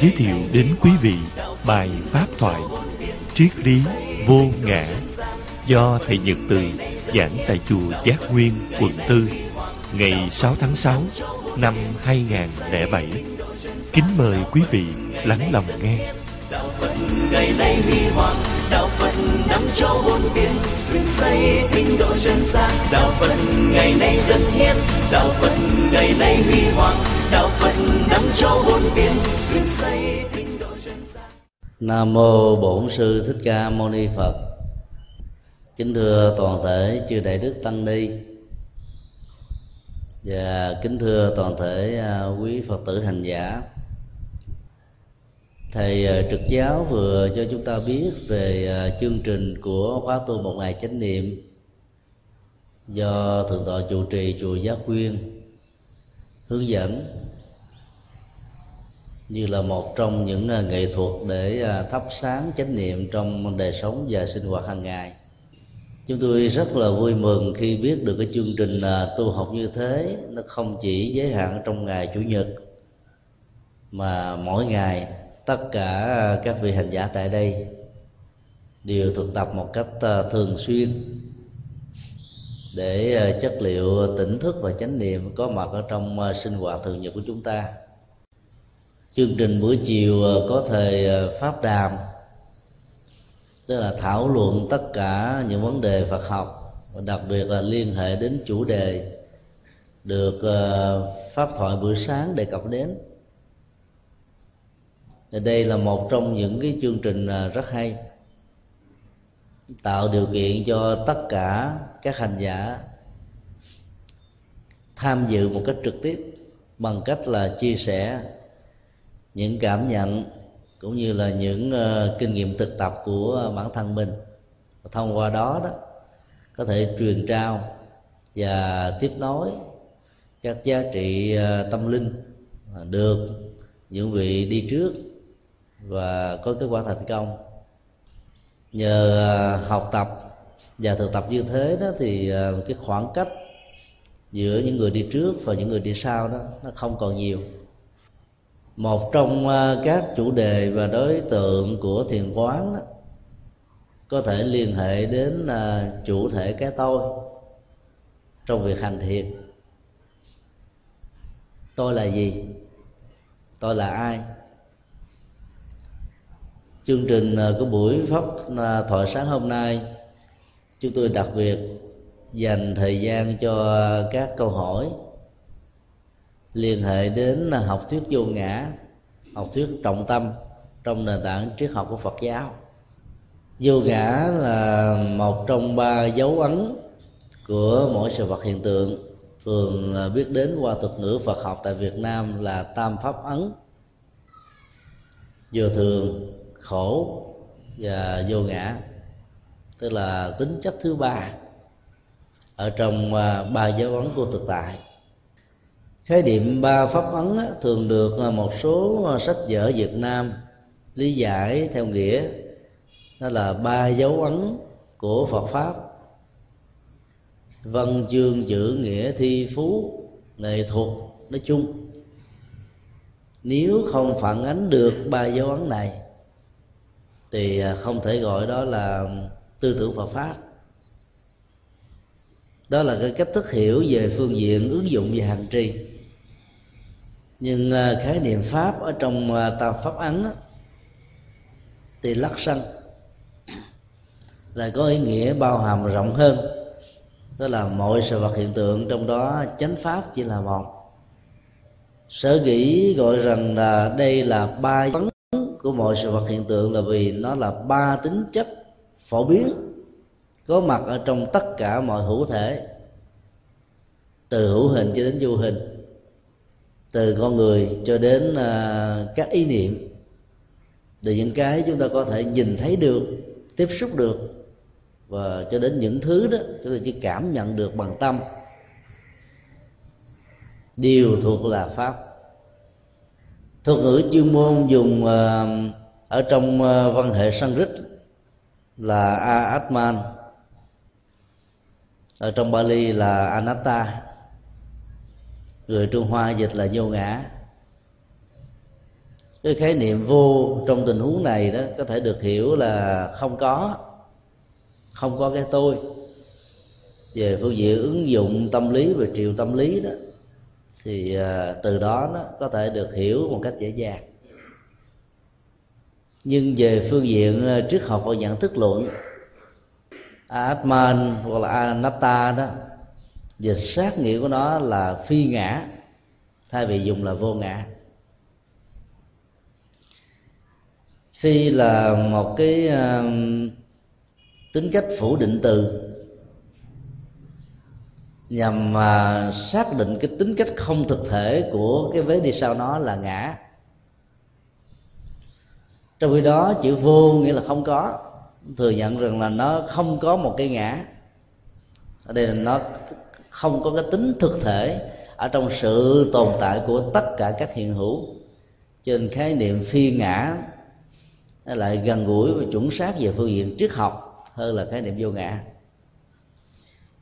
giới thiệu đến quý vị bài Pháp thoại Triết lý vô ngã do Thầy Nhật Từ giảng tại chùa Giác Nguyên, quận 4 ngày 6 tháng 6 năm 2007. Kính mời quý vị lắng lòng nghe. đạo phật ngày nay huy hoàng đạo phật nắm châu bốn biển dựng xây tinh độ chân gian đạo phật ngày nay dân hiến đạo phật ngày nay huy hoàng đạo phật đắm cho bốn biển dựng xây tinh độ chân gian Nam mô Bổn sư Thích Ca Mâu Ni Phật. Kính thưa toàn thể chư đại đức tăng ni và kính thưa toàn thể à, quý Phật tử hành giả. Thầy à, trực giáo vừa cho chúng ta biết về à, chương trình của khóa tu một ngày chánh niệm do thượng tọa chủ trì chùa Giác Quyên hướng dẫn như là một trong những à, nghệ thuật để à, thắp sáng chánh niệm trong đời sống và sinh hoạt hàng ngày. Chúng tôi rất là vui mừng khi biết được cái chương trình à, tu học như thế. Nó không chỉ giới hạn trong ngày chủ nhật, mà mỗi ngày tất cả các vị hành giả tại đây đều thực tập một cách thường xuyên để ờ, chất liệu ờ, tỉnh thức và chánh niệm có mặt ở trong ờ, sinh hoạt thường nhật của chúng ta. Chương trình buổi chiều có thời pháp đàm, tức là thảo luận tất cả những vấn đề Phật học, và đặc biệt là liên hệ đến chủ đề được pháp thoại buổi sáng đề cập đến. Đây là một trong những cái chương trình rất hay tạo điều kiện cho tất cả các hành giả tham dự một cách trực tiếp bằng cách là chia sẻ những cảm nhận cũng như là những uh, kinh nghiệm thực tập của bản thân mình. Và thông qua đó đó có thể truyền trao và tiếp nối các giá trị uh, tâm linh được những vị đi trước và có kết quả thành công nhờ à, học tập và thực tập như thế đó thì à, cái khoảng cách giữa những người đi trước và những người đi sau đó nó không còn nhiều. Một trong à, các chủ đề và đối tượng của thiền quán đó, có thể liên hệ đến chủ thể cái tôi trong việc hành thiền. Tôi là gì? Tôi là ai? Chương trình ờ, của buổi pháp ờ, thoại sáng hôm nay, chúng tôi đặc biệt dành thời gian cho các câu hỏi liên hệ đến học thuyết vô ngã, học thuyết trọng tâm trong nền tảng triết học của phật giáo. Vô ngã là một trong ba dấu ấn của mỗi sự vật hiện tượng, thường ờ, biết đến qua thuật ngữ phật học tại việt nam là tam pháp ấn. Vô thường khổ và vô ngã. Tức là tính chất thứ ba ở trong à, ba giáo ấn của thực tại. Khái niệm ba pháp ấn thường được một số sách vở Việt Nam lý giải theo nghĩa đó là ba dấu ấn của Phật pháp. Văn chương chữ nghĩa thi phú, nghệ thuật, nói chung. Nếu không phản ánh được ba dấu ấn này thì à, không thể gọi đó là tư tưởng Phật pháp. Đó là cái cách thức hiểu về phương diện ứng dụng về hành trì. Nhưng à, khái niệm pháp ở trong à, tam pháp ấn á, thì lắc sân lại có ý nghĩa bao hàm rộng hơn. Đó là mọi sự vật hiện tượng trong đó chánh pháp chỉ là một. Sở dĩ gọi rằng là đây là ba vấn của mọi sự vật hiện tượng là vì nó là ba tính chất phổ biến có mặt ở trong tất cả mọi hữu thể từ hữu hình cho đến vô hình từ con người cho đến uh, các ý niệm. Từ những cái chúng ta có thể nhìn thấy được tiếp xúc được và cho đến những thứ đó chúng ta chỉ cảm nhận được bằng tâm. Đều thuộc là pháp thuật ngữ chuyên môn dùng ờ, ở trong ờ, văn hệ sanskrit là a atman ở trong bali là anatta. Người trung hoa dịch là vô ngã. Cái khái niệm vô trong tình huống này đó, có thể được hiểu là không có không có cái tôi. Về phương diện ứng dụng tâm lý và triệu tâm lý đó thì ờ, từ đó nó có thể được hiểu một cách dễ dàng. Nhưng về phương diện ờ, triết học và nhận thức luận Atman hoặc là Anatta đó dịch sát nghĩa của nó là phi ngã thay vì dùng là vô ngã. Phi là một cái uh, tính cách phủ định từ nhằm mà xác định cái tính cách không thực thể của cái vế đi sau nó là ngã. Trong khi đó, chữ vô nghĩa là không có. Thừa nhận rằng là nó không có một cái ngã. Ở đây là nó không có cái tính thực thể ở trong sự tồn tại của tất cả các hiện hữu. Trên khái niệm phi ngã lại gần gũi và chuẩn xác về phương diện triết học hơn là khái niệm vô ngã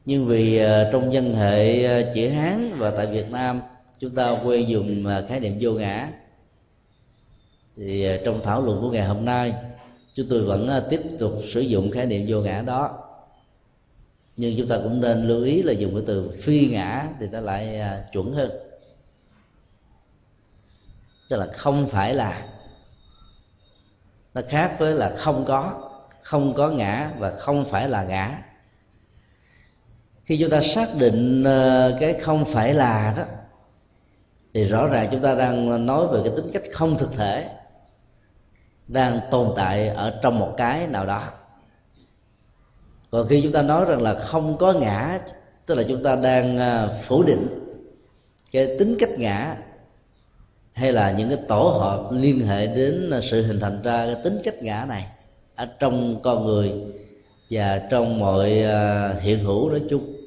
nhưng vì ờ, trong dân hệ ờ, chữ hán và tại việt nam, chúng ta quen dùng ờ, khái niệm vô ngã. Thì trong thảo luận của ngày hôm nay, chúng tôi vẫn tiếp tục sử dụng khái niệm vô ngã đó. Nhưng chúng ta cũng nên lưu ý là dùng cái từ phi ngã thì ta lại chuẩn hơn. Tức là không phải là. Nó khác với là không có. Không có ngã và không phải là ngã khi chúng ta xác định ờ, cái không phải là đó, thì rõ ràng chúng ta đang nói về cái tính cách không thực thể, đang tồn tại ở trong một cái nào đó. Còn khi chúng ta nói rằng là không có ngã, tức là chúng ta đang ờ, phủ định cái tính cách ngã, hay là những cái tổ hợp liên hệ đến sự hình thành ra cái tính cách ngã này ở trong con người và trong mọi ờ, hiện hữu nói chung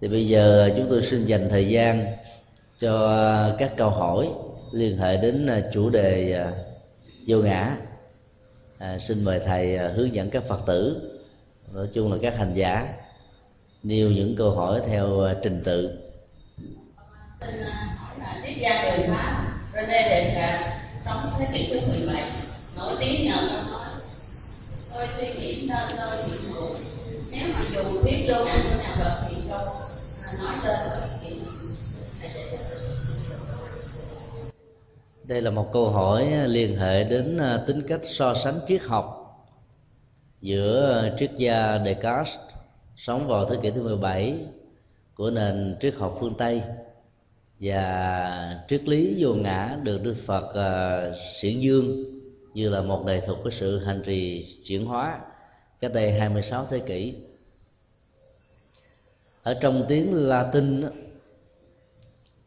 thì bây giờ chúng tôi xin dành thời gian cho các câu hỏi liên hệ đến à, chủ đề à, vô ngã. À, xin mời thầy à, hướng dẫn các phật tử nói chung là các hành giả nêu những câu hỏi theo trình tự. Xin hỏi là triết gia đời pháp René Descartes sống thế kỷ thứ 17 nổi tiếng nhờ câu nói tôi suy nghĩ nên tôi hiện hữu nếu mà dù thuyết vô ngã của nhà Phật thì đây là một câu hỏi liên hệ đến à, tính cách so sánh triết học giữa à, triết gia Descartes sống vào thế kỷ thứ 17 của nền triết học phương Tây và triết lý vô ngã được Đức Phật à, uh, xiển dương như là một đề thuật của sự hành trì chuyển hóa cách đây 26 thế kỷ ở trong tiếng Latin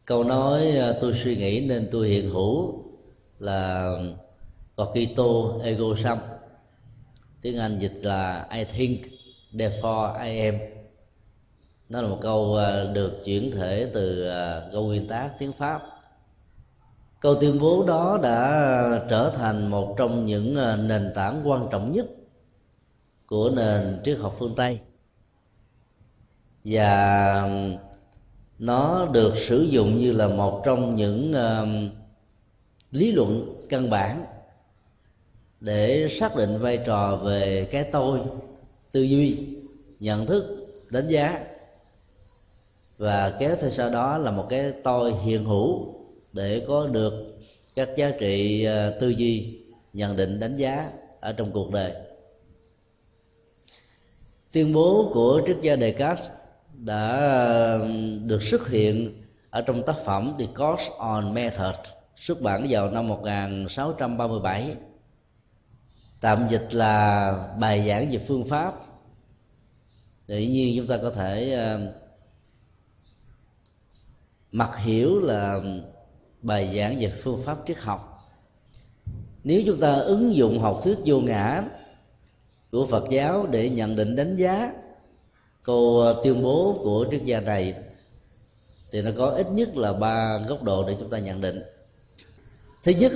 câu nói à, tôi suy nghĩ nên tôi hiện hữu là cogito ego sum. Tiếng Anh dịch là I think, therefore I am nó là một câu à, được chuyển thể từ à, câu nguyên tác tiếng Pháp. Câu tuyên bố đó đã trở thành một trong những nền tảng quan trọng nhất của nền triết học phương Tây và um, nó được sử dụng như là một trong những uh, lý luận căn bản để xác định vai trò về cái tôi tư duy nhận thức đánh giá. Và kéo theo sau đó là một cái tôi hiện hữu để có được các giá trị uh, tư duy nhận định đánh giá ở trong cuộc đời. Tuyên bố của triết gia Descartes đã ờ, được xuất hiện ở trong tác phẩm The Course on Method, xuất bản vào năm 1637 tạm dịch là bài giảng về phương pháp. Tự nhiên chúng ta có thể ờ, mặc hiểu là bài giảng về phương pháp triết học. Nếu chúng ta ứng dụng học thuyết vô ngã của phật giáo để nhận định đánh giá câu ờ, tuyên bố của triết gia này thì nó có ít nhất là ba góc độ để chúng ta nhận định. Thứ nhất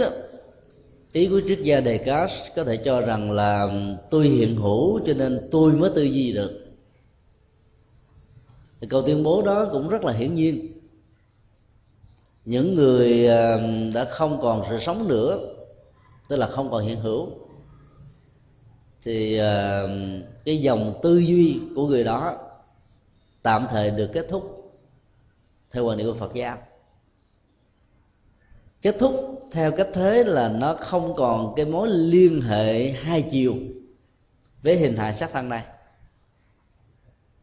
ý của triết gia Descartes có thể cho rằng là tôi hiện hữu cho nên tôi mới tư duy được. Thì câu tuyên bố đó cũng rất là hiển nhiên. Những người đã không còn sự sống nữa, tức là không còn hiện hữu thì ờ, cái dòng tư duy của người đó tạm thời được kết thúc theo quan điểm của Phật giáo. Kết thúc theo cách thế là nó không còn cái mối liên hệ hai chiều với hình hài sắc thân này.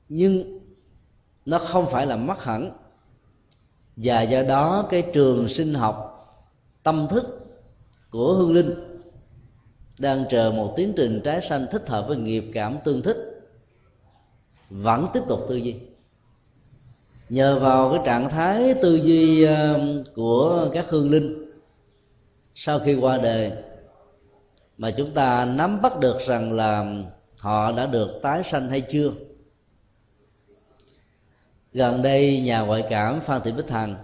Nhưng nó không phải là mất hẳn và do đó cái trường sinh học tâm thức của hương linh đang chờ một tiến trình trái sanh thích hợp với nghiệp cảm tương thích, vẫn tiếp tục tư duy. Nhờ vào cái trạng thái tư duy ờ, của các hương linh, sau khi qua đời mà chúng ta nắm bắt được rằng là họ đã được tái sanh hay chưa. Gần đây nhà ngoại cảm phan thị bích hằng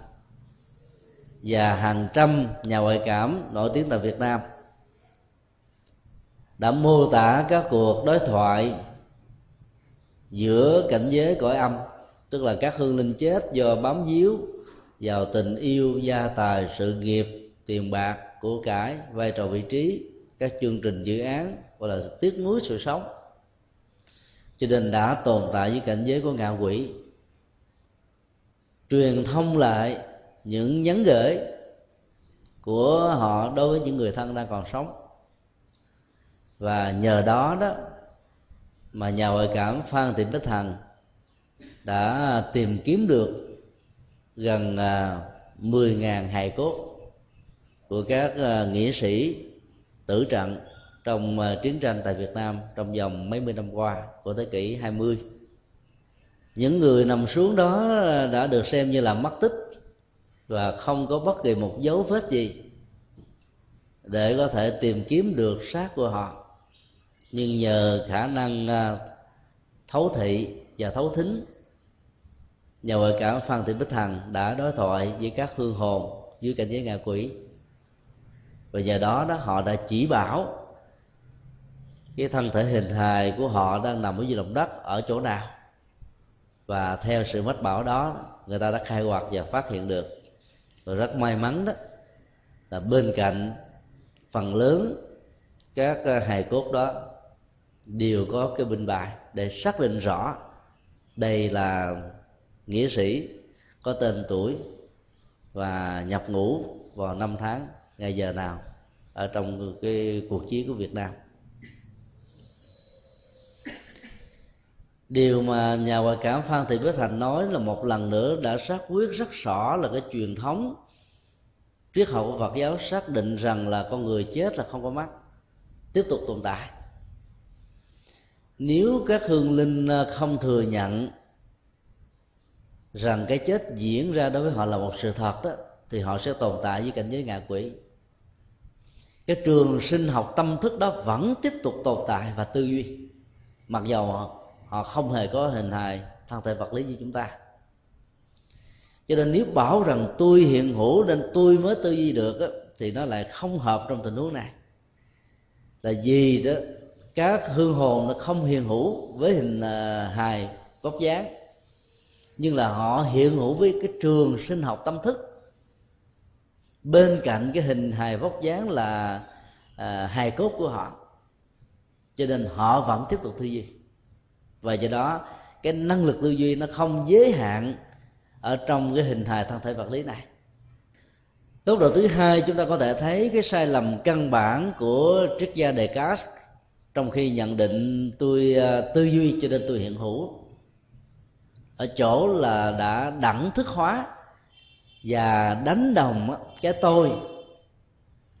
và hàng trăm nhà ngoại cảm nổi tiếng tại việt nam đã mô tả các cuộc đối thoại giữa cảnh giới cõi âm, tức là các hương linh chết do bám víu vào tình yêu gia tài sự nghiệp, tiền bạc của cải, vai trò vị trí, các chương trình dự án, gọi là tiếc nuối sự sống. Cho nên đã tồn tại với cảnh giới của ngạ quỷ. Truyền thông lại những nhắn gửi của họ đối với những người thân đang còn sống và nhờ đó đó mà nhà ngoại cảm phan thị bích hằng đã tìm kiếm được gần à, 10.000 hài cốt của các à, nghĩa sĩ tử trận trong à, chiến tranh tại Việt Nam trong vòng mấy mươi năm qua của thế kỷ 20 những người nằm xuống đó đã được xem như là mất tích và không có bất kỳ một dấu vết gì để có thể tìm kiếm được xác của họ nhưng nhờ khả năng à, thấu thị và thấu thính, nhà ngoại cảm phan thị bích hằng đã đối thoại với các hương hồn dưới cảnh giới ngạ quỷ. Và nhờ đó đó, họ đã chỉ bảo cái thân thể hình hài của họ đang nằm ở dưới lòng đất ở chỗ nào. Và theo sự mách bảo đó, người ta đã khai quật và phát hiện được. Và rất may mắn đó, là bên cạnh phần lớn các à, hài cốt đó đều có cái binh bài để xác định rõ đây là nghĩa sĩ có tên tuổi và nhập ngũ vào năm tháng, ngày giờ nào ở trong cái cuộc chiến của Việt Nam. Điều mà nhà ngoại cảm phan thị bích thành nói là một lần nữa đã xác quyết rất rõ là cái truyền thống triết học của phật giáo xác định rằng là con người chết là không có mắt, tiếp tục tồn tại nếu các hương linh à, không thừa nhận rằng cái chết diễn ra đối với họ là một sự thật đó thì họ sẽ tồn tại với cảnh giới ngạ quỷ. Cái trường sinh học tâm thức đó vẫn tiếp tục tồn tại và tư duy mặc dầu họ họ không hề có hình hài thân thể vật lý như chúng ta. Cho nên nếu bảo rằng tôi hiện hữu nên tôi mới tư duy được đó, thì nó lại không hợp trong tình huống này. Là gì đó các hương hồn nó không hiện hữu với hình à, hài vóc dáng nhưng là họ hiện hữu với cái trường sinh học tâm thức. Bên cạnh cái hình hài vóc dáng là à, hài cốt của họ cho nên họ vẫn tiếp tục tư duy. Và do đó cái năng lực tư duy nó không giới hạn ở trong cái hình hài thân thể vật lý này. Góc độ thứ hai chúng ta có thể thấy cái sai lầm căn bản của triết gia Descartes trong khi nhận định tôi à, tư duy cho nên tôi hiện hữu. Ở chỗ là đã đẳng thức hóa và đánh đồng cái tôi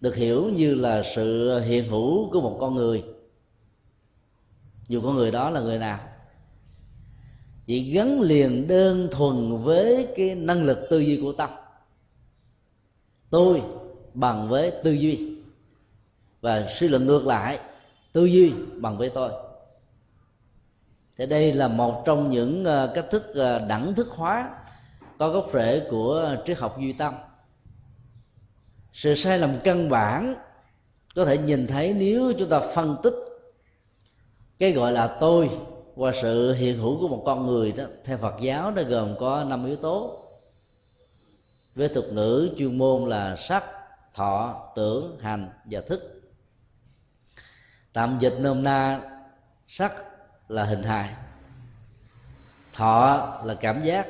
được hiểu như là sự hiện hữu của một con người. Dù con người đó là người nào. Chỉ gắn liền đơn thuần với cái năng lực tư duy của tâm. Tôi bằng với tư duy và suy luận ngược lại tư duy bằng với tôi. Thì đây là một trong những ờ, cách thức ờ, đẳng thức hóa có gốc rễ của triết học duy tâm. Sự sai lầm căn bản có thể nhìn thấy nếu chúng ta phân tích cái gọi là tôi qua sự hiện hữu của một con người đó, theo Phật giáo nó gồm có năm yếu tố. Với thuật ngữ chuyên môn là sắc, thọ, tưởng, hành và thức tạm dịch nôm na sắc là hình hài thọ là cảm giác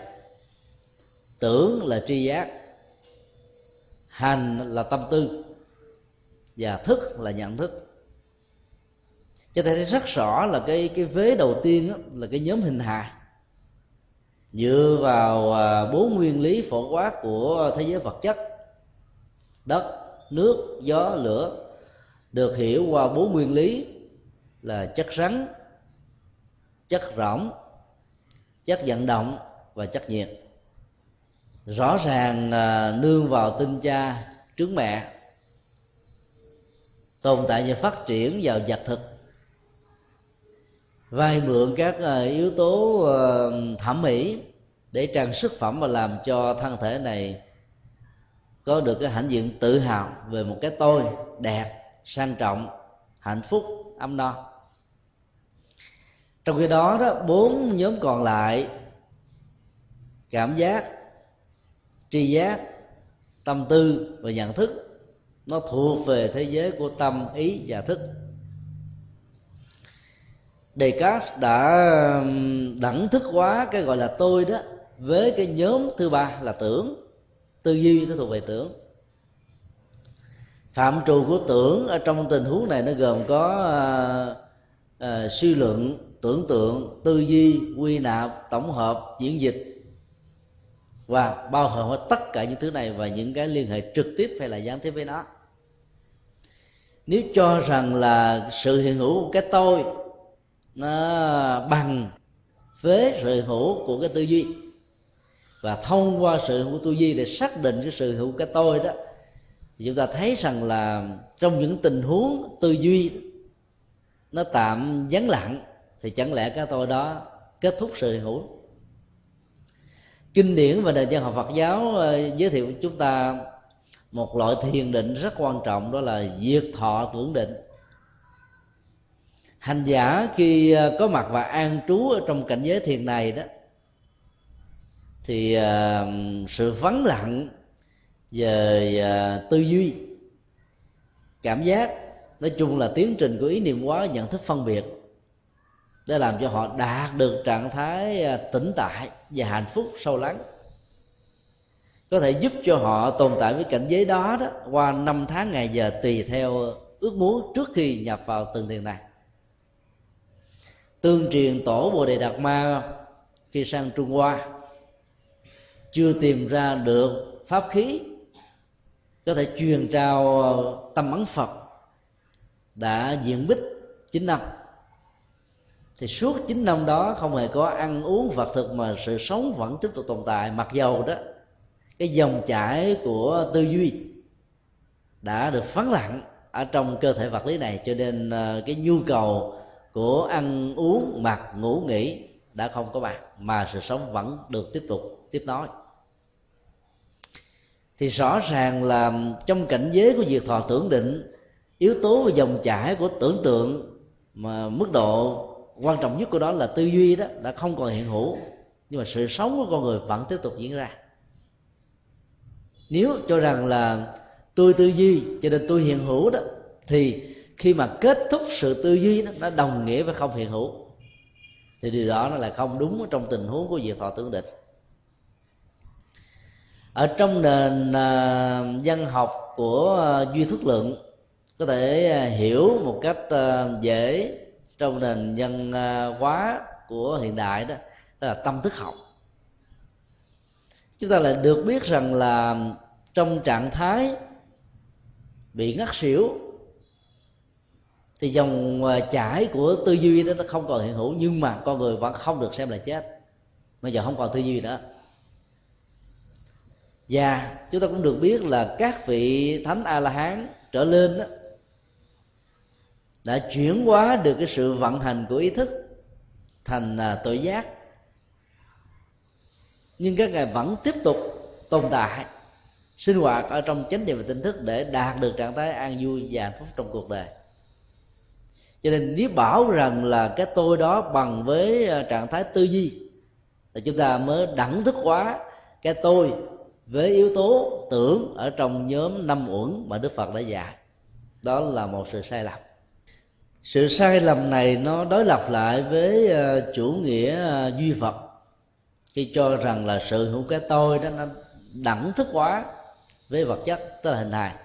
tưởng là tri giác hành là tâm tư và thức là nhận thức. Cho thấy rất rõ là cái cái vế đầu tiên đó, là cái nhóm hình hài. Dựa vào à, bốn nguyên lý phổ quát của thế giới vật chất đất nước gió lửa được hiểu qua bốn nguyên lý là chất rắn, chất rỗng, chất vận động và chất nhiệt. Rõ ràng à, nương vào tinh cha trứng mẹ, tồn tại và phát triển vào vật thực. Vay mượn các à, yếu tố à, thẩm mỹ để trang sức phẩm và làm cho thân thể này có được cái hãnh diện tự hào về một cái tôi đẹp sang trọng, hạnh phúc ấm no. Trong khi đó đó, bốn nhóm còn lại, cảm giác, tri giác, tâm tư và nhận thức, nó thuộc về thế giới của tâm ý và thức. Đề cát đã đẳng thức hóa cái gọi là tôi đó với cái nhóm thứ ba là tưởng. Tư duy nó thuộc về tưởng phạm trù của tưởng ở trong tình huống này nó gồm có à, à, suy luận tưởng tượng tư duy quy nạp tổng hợp diễn dịch. Và bao hàm hết tất cả những thứ này và những cái liên hệ trực tiếp hay là gián tiếp với nó. Nếu cho rằng là sự hiện hữu của cái tôi nó bằng với sự hữu của cái tư duy và thông qua sự hữu tư duy để xác định cái sự hữu cái tôi đó thì chúng ta thấy rằng là trong những tình huống tư duy nó tạm vắng lặng, thì chẳng lẽ cái tôi đó kết thúc sự hữu? Kinh điển và nền văn học Phật giáo ờ, giới thiệu chúng ta một loại thiền định rất quan trọng, đó là diệt thọ tưởng định. Hành giả khi ờ, có mặt và an trú ở trong cảnh giới thiền này đó, thì ờ, sự vắng lặng về à, tư duy. Cảm giác, nói chung là tiến trình của ý niệm hóa, nhận thức phân biệt, để làm cho họ đạt được trạng thái à, tĩnh tại và hạnh phúc sâu lắng. Có thể giúp cho họ tồn tại với cảnh giới đó đó, qua năm tháng ngày giờ tùy theo ước muốn trước khi nhập vào từng thiền này. Tương truyền tổ bồ đề đạt ma khi sang trung hoa, chưa tìm ra được pháp khí có thể truyền trao ờ, tâm ấn phật đã diện bích chín năm. Thì suốt chín năm đó không hề có ăn uống vật thực mà sự sống vẫn tiếp tục tồn tại, mặc dầu đó, cái dòng chảy của tư duy đã được phán lặng ở trong cơ thể vật lý này, cho nên ờ, cái nhu cầu của ăn uống, mặc, ngủ, nghỉ đã không có mặt mà sự sống vẫn được tiếp tục tiếp nối thì rõ ràng là trong cảnh giới của việc thọ tưởng định yếu tố và dòng chảy của tưởng tượng mà mức độ quan trọng nhất của đó là tư duy đó đã không còn hiện hữu nhưng mà sự sống của con người vẫn tiếp tục diễn ra. Nếu cho rằng là tôi tư duy cho nên tôi hiện hữu đó thì khi mà kết thúc sự tư duy đó, nó đồng nghĩa với không hiện hữu. Thì điều đó nó là không đúng trong tình huống của việc thọ tưởng định ở trong nền à, văn học của à, duy thức lượng, có thể à, hiểu một cách dễ trong nền văn hóa của hiện đại đó đó là tâm thức học. Chúng ta lại được biết rằng là trong trạng thái bị ngắt xỉu, thì dòng chảy của tư duy đó nó không còn hiện hữu, nhưng mà con người vẫn không được xem là chết. Bây giờ không còn tư duy nữa và chúng ta cũng được biết là các vị thánh a la hán trở lên đó, đã chuyển hóa được cái sự vận hành của ý thức thành à, tội giác. Nhưng các ngài vẫn tiếp tục tồn tại sinh hoạt ở trong chánh niệm và tinh thức để đạt được trạng thái an vui và hạnh phúc trong cuộc đời. Cho nên nếu bảo rằng là cái tôi đó bằng với à, trạng thái tư duy thì chúng ta mới đẳng thức hóa cái tôi với yếu tố tưởng ở trong nhóm năm uẩn mà đức phật đã dạy, đó là một sự sai lầm. Sự sai lầm này nó đối lập lại với ờ, chủ nghĩa ờ, duy vật, khi cho rằng là sự hữu cái tôi đó nó đẳng thức quá với vật chất, tức là hình hài.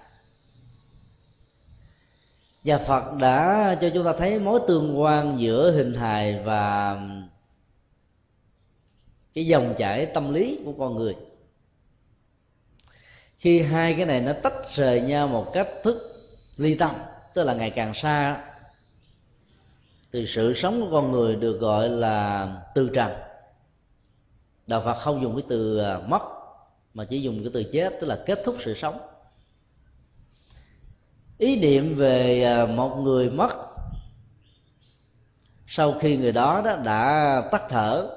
Và phật đã cho chúng ta thấy mối tương quan giữa hình hài và cái dòng chảy tâm lý của con người khi hai cái này nó tách rời nhau một cách thức ly tâm tức là ngày càng xa thì sự sống của con người được gọi là từ trần. Đạo phật không dùng cái từ à, mất mà chỉ dùng cái từ chết tức là kết thúc sự sống. Ý niệm về à, một người mất sau khi người đó, đó đã tắt thở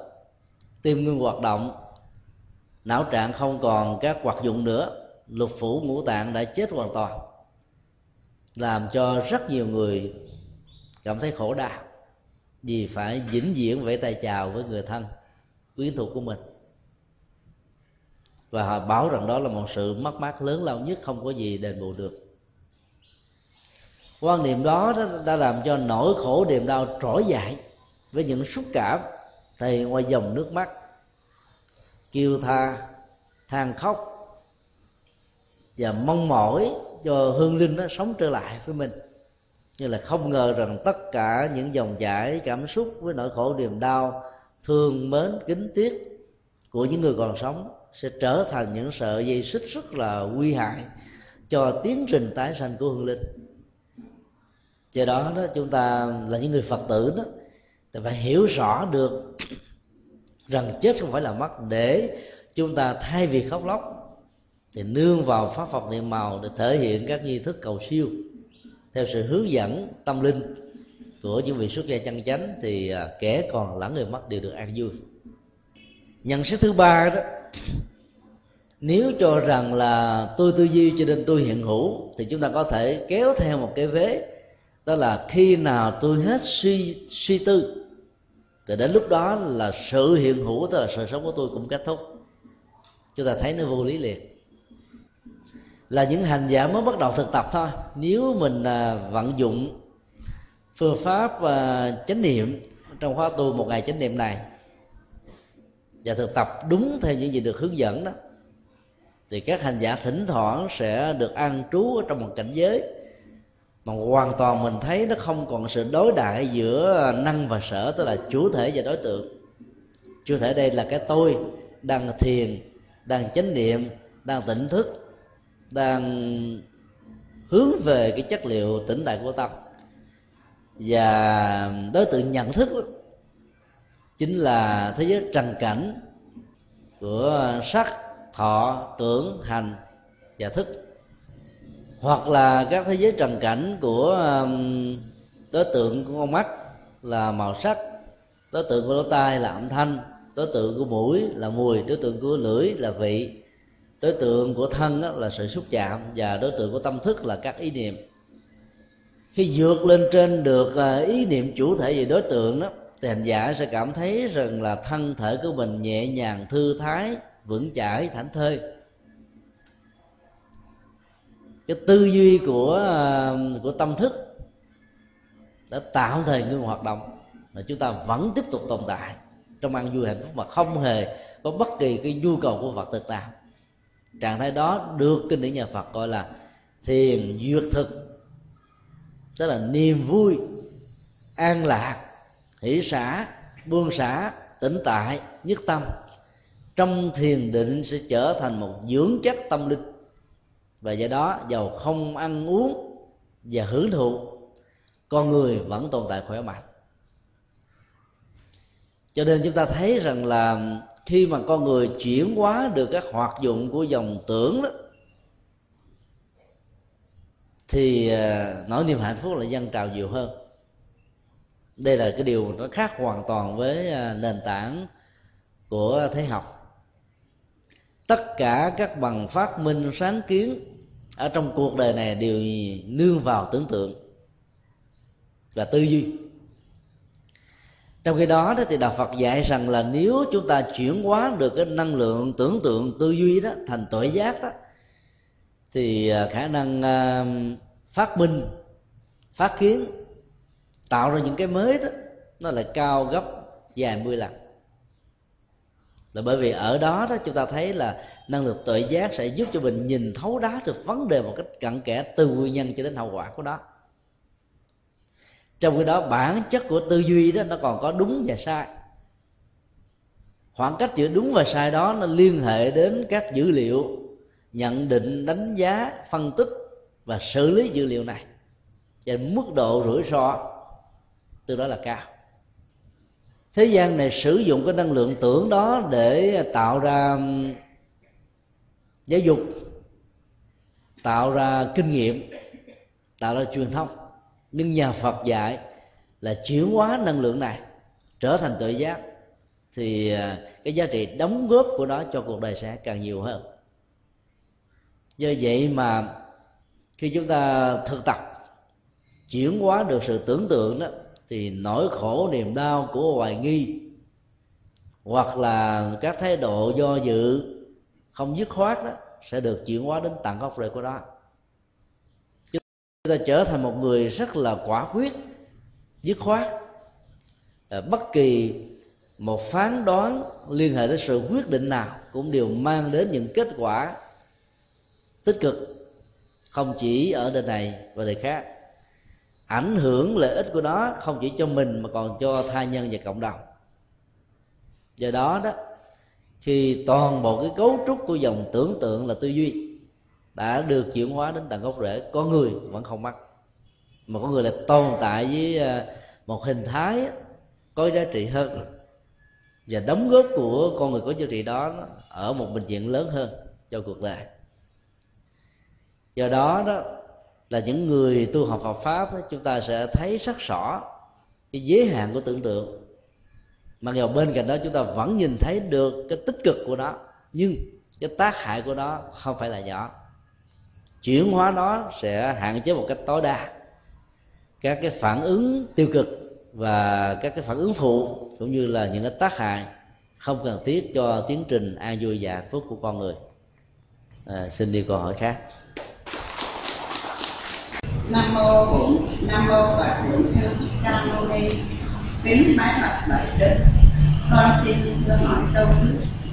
tim ngưng hoạt động não trạng không còn các hoạt dụng nữa lục phủ ngũ tạng đã chết hoàn toàn, làm cho rất nhiều người cảm thấy khổ đau vì phải vĩnh viễn vẫy tay chào với người thân quyến thuộc của mình. Và họ bảo rằng đó là một sự mất mát lớn lao nhất không có gì đền bù được. Quan niệm đó đã làm cho nỗi khổ niềm đau trỗi dậy với những xúc cảm thầy ngoài dòng nước mắt, kêu tha, than khóc và mong mỏi cho hương linh nó sống trở lại với mình. Như là không ngờ rằng tất cả những dòng chảy cảm xúc với nỗi khổ niềm đau thương, mến, kính tiếc của những người còn sống sẽ trở thành những sợi dây xích rất là nguy hại cho tiến trình tái sanh của hương linh. Do đó đó, chúng ta là những người phật tử đó, thì phải hiểu rõ được rằng chết không phải là mất để chúng ta thay vì khóc lóc thì nương vào pháp phật niệm màu để thể hiện các nghi thức cầu siêu theo sự hướng dẫn tâm linh của những vị xuất gia chân chánh, thì à, kẻ còn lẫn người mất đều được an vui. Nhận xét thứ ba đó, nếu cho rằng là tôi tư duy cho nên tôi hiện hữu, thì chúng ta có thể kéo theo một cái vế, đó là khi nào tôi hết suy suy tư, thì đến lúc đó là sự hiện hữu, tức là sự sống của tôi cũng kết thúc. Chúng ta thấy nó vô lý liền là những hành giả mới bắt đầu thực tập thôi. Nếu mình à, vận dụng phương pháp và chánh niệm trong khóa tu một ngày chánh niệm này và thực tập đúng theo những gì được hướng dẫn đó thì các hành giả thỉnh thoảng sẽ được ăn trú ở trong một cảnh giới mà hoàn toàn mình thấy nó không còn sự đối đại giữa năng và sở tức là chủ thể và đối tượng. Chủ thể đây là cái tôi đang thiền đang chánh niệm đang tỉnh thức đang hướng về cái chất liệu tĩnh tại của tâm. Và đối tượng nhận thức đó, chính là thế giới trần cảnh của sắc thọ tưởng hành và thức. Hoặc là các thế giới trần cảnh của um, đối tượng của con mắt là màu sắc đối tượng của lỗ tai là âm thanh đối tượng của mũi là mùi đối tượng của lưỡi là vị đối tượng của thân là sự xúc chạm và đối tượng của tâm thức là các ý niệm. Khi vượt lên trên được à, ý niệm chủ thể về đối tượng đó thì hành giả sẽ cảm thấy rằng là thân thể của mình nhẹ nhàng, thư thái, vững chãi, thảnh thơi. Cái tư duy của à, của tâm thức đã tạm thời ngưng hoạt động mà chúng ta vẫn tiếp tục tồn tại trong an vui hạnh phúc mà không hề có bất kỳ cái nhu cầu của vật thực nào trạng thái đó được kinh điển nhà phật gọi là thiền duyệt thực. Tức là niềm vui, an lạc, hỷ xả, buông xả tĩnh tại, nhất tâm. Trong thiền định sẽ trở thành một dưỡng chất tâm linh. Và do đó, giàu không ăn uống và hưởng thụ, con người vẫn tồn tại khỏe mạnh cho nên chúng ta thấy rằng là khi mà con người chuyển hóa được các hoạt dụng của dòng tưởng đó, thì à, nỗi niềm hạnh phúc là dân trào nhiều hơn. Đây là cái điều nó khác hoàn toàn với à, nền tảng của thế học. Tất cả các bằng phát minh sáng kiến ở trong cuộc đời này đều nương vào tưởng tượng và tư duy trong khi đó thì đạo Phật dạy rằng là nếu chúng ta chuyển hóa được cái năng lượng tưởng tượng tư duy đó thành tội giác đó, thì à, khả năng à, phát minh, phát kiến, tạo ra những cái mới đó, nó lại cao gấp vài mươi lần. Là bởi vì ở đó đó chúng ta thấy là năng lực tuệ giác sẽ giúp cho mình nhìn thấu đá được vấn đề một cách cặn kẽ từ nguyên nhân cho đến hậu quả của nó trong khi đó bản chất của tư duy đó nó còn có đúng và sai. Khoảng cách giữa đúng và sai đó nó liên hệ đến các dữ liệu nhận định, đánh giá, phân tích và xử lý dữ liệu này và mức độ rủi ro từ đó là cao. Thế gian này sử dụng cái năng lượng tưởng đó để tạo ra um, giáo dục, tạo ra kinh nghiệm, tạo ra truyền thông nhưng nhà phật dạy là chuyển hóa năng lượng này, trở thành tự giác, thì à, cái giá trị đóng góp của nó cho cuộc đời sẽ càng nhiều hơn. Do vậy mà khi chúng ta thực tập, chuyển hóa được sự tưởng tượng đó, thì nỗi khổ, niềm đau của hoài nghi, hoặc là các thái độ do dự, không dứt khoát đó, sẽ được chuyển hóa đến tận gốc rễ của đó chúng ta trở thành một người rất là quả quyết, dứt khoát. Ờ, bất kỳ một phán đoán liên hệ đến sự quyết định nào cũng đều mang đến những kết quả tích cực, không chỉ ở đời này và đời khác. Ảnh hưởng lợi ích của nó không chỉ cho mình mà còn cho tha nhân và cộng đồng. Do đó đó khi toàn bộ cái cấu trúc của dòng tưởng tượng là tư duy đã được chuyển hóa đến tận gốc rễ Có người vẫn không mắc, mà có người là tồn tại với à, một hình thái có giá trị hơn. Và đóng góp của con người có giá trị đó ở một bình diện lớn hơn cho cuộc đời. Do đó đó là những người tu học Phật pháp đó, chúng ta sẽ thấy rất rõ cái giới hạn của tưởng tượng. Mặc dù bên cạnh đó chúng ta vẫn nhìn thấy được cái tích cực của nó nhưng cái tác hại của nó không phải là nhỏ chuyển hóa nó sẽ hạn chế một cách tối đa các cái phản ứng tiêu cực và các cái phản ứng phụ cũng như là những cái tác hại không cần thiết cho tiến trình an vui và hạnh phúc của con người. À, xin đi câu hỏi khác. Nam mô bổn nam mô và bổn sư thích ca mâu ni. Kính bái bạch đại đức con xin thưa hỏi câu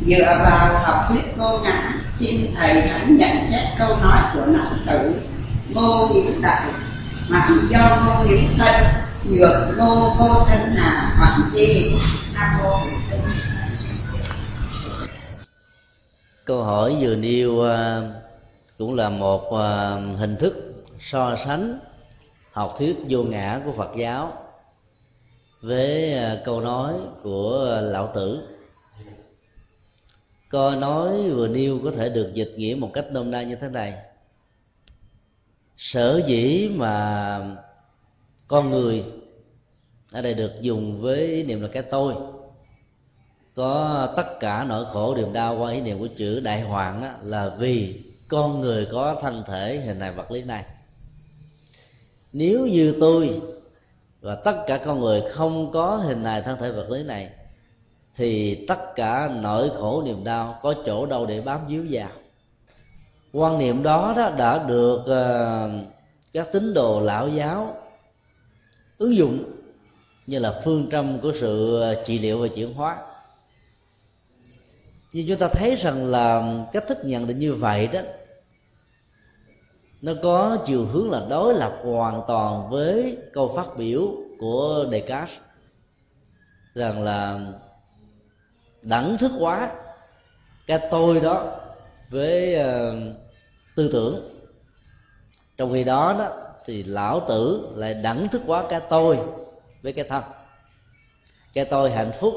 dựa vào học thuyết cô ngã xin thầy hãy nhận xét câu nói của lão tử ngô hiểu đại mặc do ngô hiểu thân, nhược ngô vô thân là hoặc chi? Nam mô câu hỏi vừa nêu à, cũng là một à, hình thức so sánh học thuyết vô ngã của phật giáo với à, câu nói của lão tử câu nói vừa nêu có thể được dịch nghĩa một cách nôm na như thế này. Sở dĩ mà con người ở đây được dùng với ý niệm là cái tôi có tất cả nỗi khổ niềm đau qua ý niệm của chữ đại hoàng đó, là vì con người có thân thể hình hài vật lý này. Nếu như tôi và tất cả con người không có hình hài thân thể vật lý này thì tất cả nỗi khổ niềm đau có chỗ đâu để bám víu vào. Quan niệm đó, đó đã được uh, các tín đồ lão giáo ứng dụng như là phương châm của sự trị liệu và chuyển hóa. Nhưng chúng ta thấy rằng là cách thức nhận định như vậy đó nó có chiều hướng là đối lập hoàn toàn với câu phát biểu của Descartes rằng là đẳng thức hóa cái tôi đó với uh, tư tưởng. Trong khi đó đó thì lão tử lại đẳng thức hóa cái tôi với cái thân. Cái tôi hạnh phúc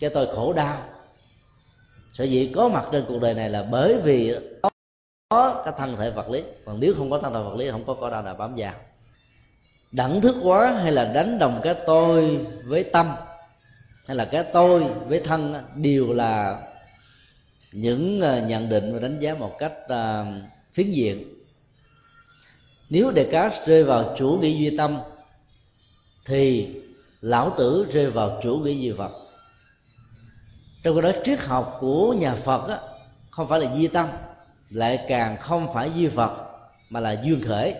cái tôi khổ đau. Sở dĩ có mặt trên cuộc đời này là bởi vì có cái thân thể vật lý. Còn nếu không có thân thể vật lý không có khổ đau nào bám vào. Đẳng thức quá hay là đánh đồng cái tôi với tâm hay là cái tôi với thân đều là những ờ, nhận định và đánh giá một cách ờ, phiến diện. Nếu Descartes rơi vào chủ nghĩa duy tâm thì lão tử rơi vào chủ nghĩa duy vật. Trong cái đó triết học của nhà phật á, không phải là duy tâm lại càng không phải duy vật mà là duyên khởi.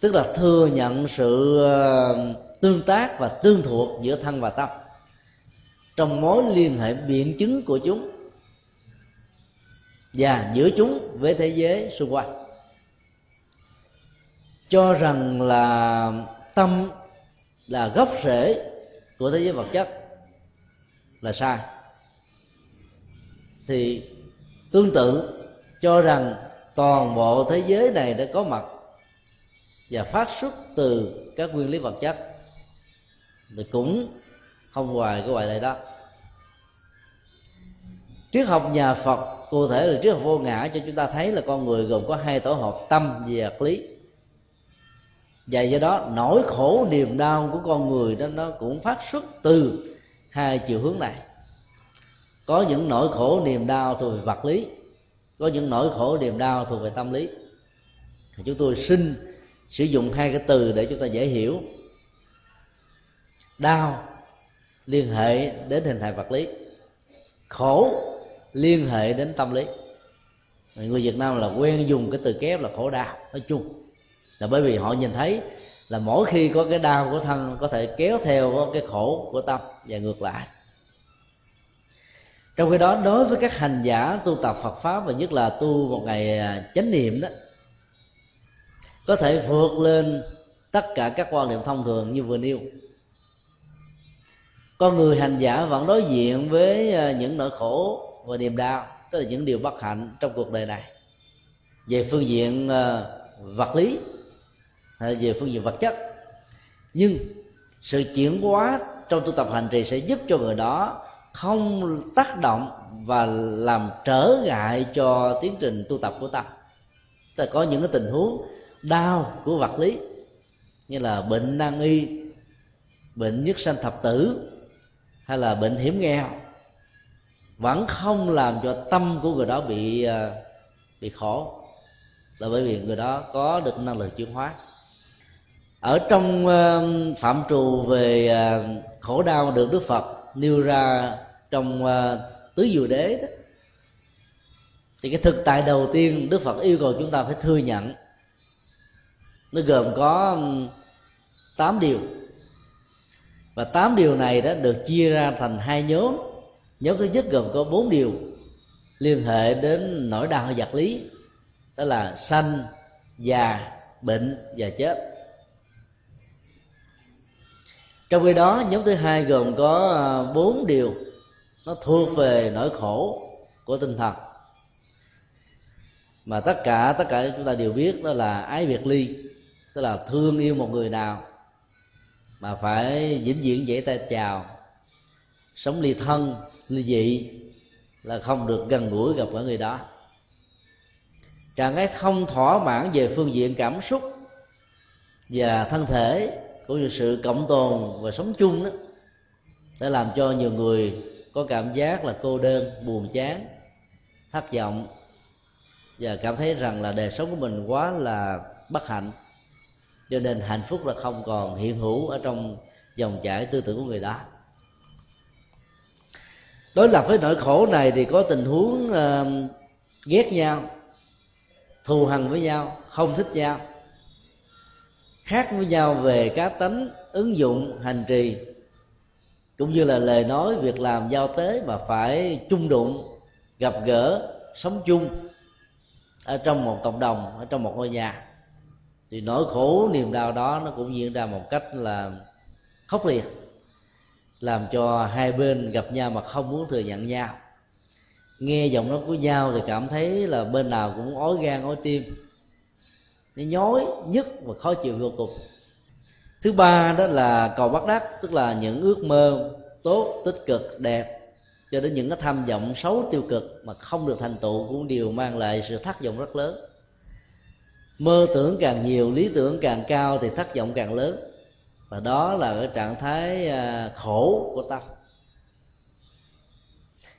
Tức là thừa nhận sự ờ, tương tác và tương thuộc giữa thân và tâm. Trong mối liên hệ biện chứng của chúng và giữa chúng với thế giới xung quanh, cho rằng là tâm là gốc rễ của thế giới vật chất là sai, thì tương tự cho rằng toàn bộ thế giới này đã có mặt và phát xuất từ các nguyên lý vật chất thì cũng không hoài cái ngoại lệ đó. Triết học nhà phật, cụ thể là triết học vô ngã cho chúng ta thấy là con người gồm có hai tổ hợp, tâm và vật lý. Và do đó, nỗi khổ niềm đau của con người đó, nó cũng phát xuất từ hai chiều hướng này. Có những nỗi khổ niềm đau thuộc về vật lý, có những nỗi khổ niềm đau thuộc về tâm lý. Thì chúng tôi xin sử dụng hai cái từ để chúng ta dễ hiểu đau liên hệ đến hình hài vật lý. Khổ liên hệ đến tâm lý. Người việt nam là quen dùng cái từ kép là khổ đau, nói chung. Là bởi vì họ nhìn thấy là mỗi khi có cái đau của thân có thể kéo theo cái khổ của tâm và ngược lại. Trong khi đó, đối với các hành giả tu tập Phật pháp và nhất là tu một ngày à, chánh niệm đó, có thể vượt lên tất cả các quan niệm thông thường như vừa nêu con người hành giả vẫn đối diện với ờ, những nỗi khổ và niềm đau, tức là những điều bất hạnh trong cuộc đời này. Về phương diện ờ, vật lý, hay về phương diện vật chất. Nhưng sự chuyển hóa trong tu tập hành trì sẽ giúp cho người đó không tác động và làm trở ngại cho tiến trình tu tập của ta. Ta có những cái tình huống đau của vật lý, như là bệnh nan y, bệnh nhất sanh thập tử hay là bệnh hiểm nghèo, vẫn không làm cho tâm của người đó bị à, bị khổ, là bởi vì người đó có được năng lực chuyển hóa. Ở trong à, phạm trù về à, khổ đau được đức phật nêu ra trong tứ diệu đế đó, thì cái thực tại đầu tiên đức phật yêu cầu chúng ta phải thừa nhận. Nó gồm có tám điều và tám điều này đã được chia ra thành hai nhóm. Nhóm thứ nhất gồm có bốn điều liên hệ đến nỗi đau vật lý, đó là sanh, già, bệnh và chết. Trong khi đó, nhóm thứ hai gồm có ờ, bốn điều nó thuộc về nỗi khổ của tinh thần. Mà tất cả tất cả chúng ta đều biết đó là ái biệt ly, tức là thương yêu một người nào mà phải vĩnh viễn dễ tay chào. Sống ly thân, ly dị là không được gần gũi gặp ở người đó. Trạng thái không thỏa mãn về phương diện cảm xúc và thân thể cũng như sự cộng tồn và sống chung đó, đã làm cho nhiều người có cảm giác là cô đơn, buồn chán, thất vọng và cảm thấy rằng là đời sống của mình quá là bất hạnh cho nên hạnh phúc là không còn hiện hữu ở trong dòng chảy tư tưởng của người đó. Đối lập với nỗi khổ này thì có tình huống uh, ghét nhau thù hằn với nhau không thích nhau khác với nhau về cá tánh ứng dụng hành trì cũng như là lời nói việc làm giao tế mà phải chung đụng gặp gỡ sống chung ở trong một cộng đồng ở trong một ngôi nhà thì nỗi khổ niềm đau đó nó cũng diễn ra một cách là khốc liệt, làm cho hai bên gặp nhau mà không muốn thừa nhận nhau. Nghe giọng nói của nhau thì cảm thấy là bên nào cũng ói gan, ói tim. Nó nhói nhức và khó chịu vô cùng. Thứ ba đó là cầu bắt đắc, tức là những ước mơ tốt, tích cực, đẹp, cho đến những cái tham vọng xấu, tiêu cực mà không được thành tựu cũng đều mang lại sự thất vọng rất lớn mơ tưởng càng nhiều lý tưởng càng cao thì thất vọng càng lớn. Và đó là cái trạng thái à, khổ của tâm.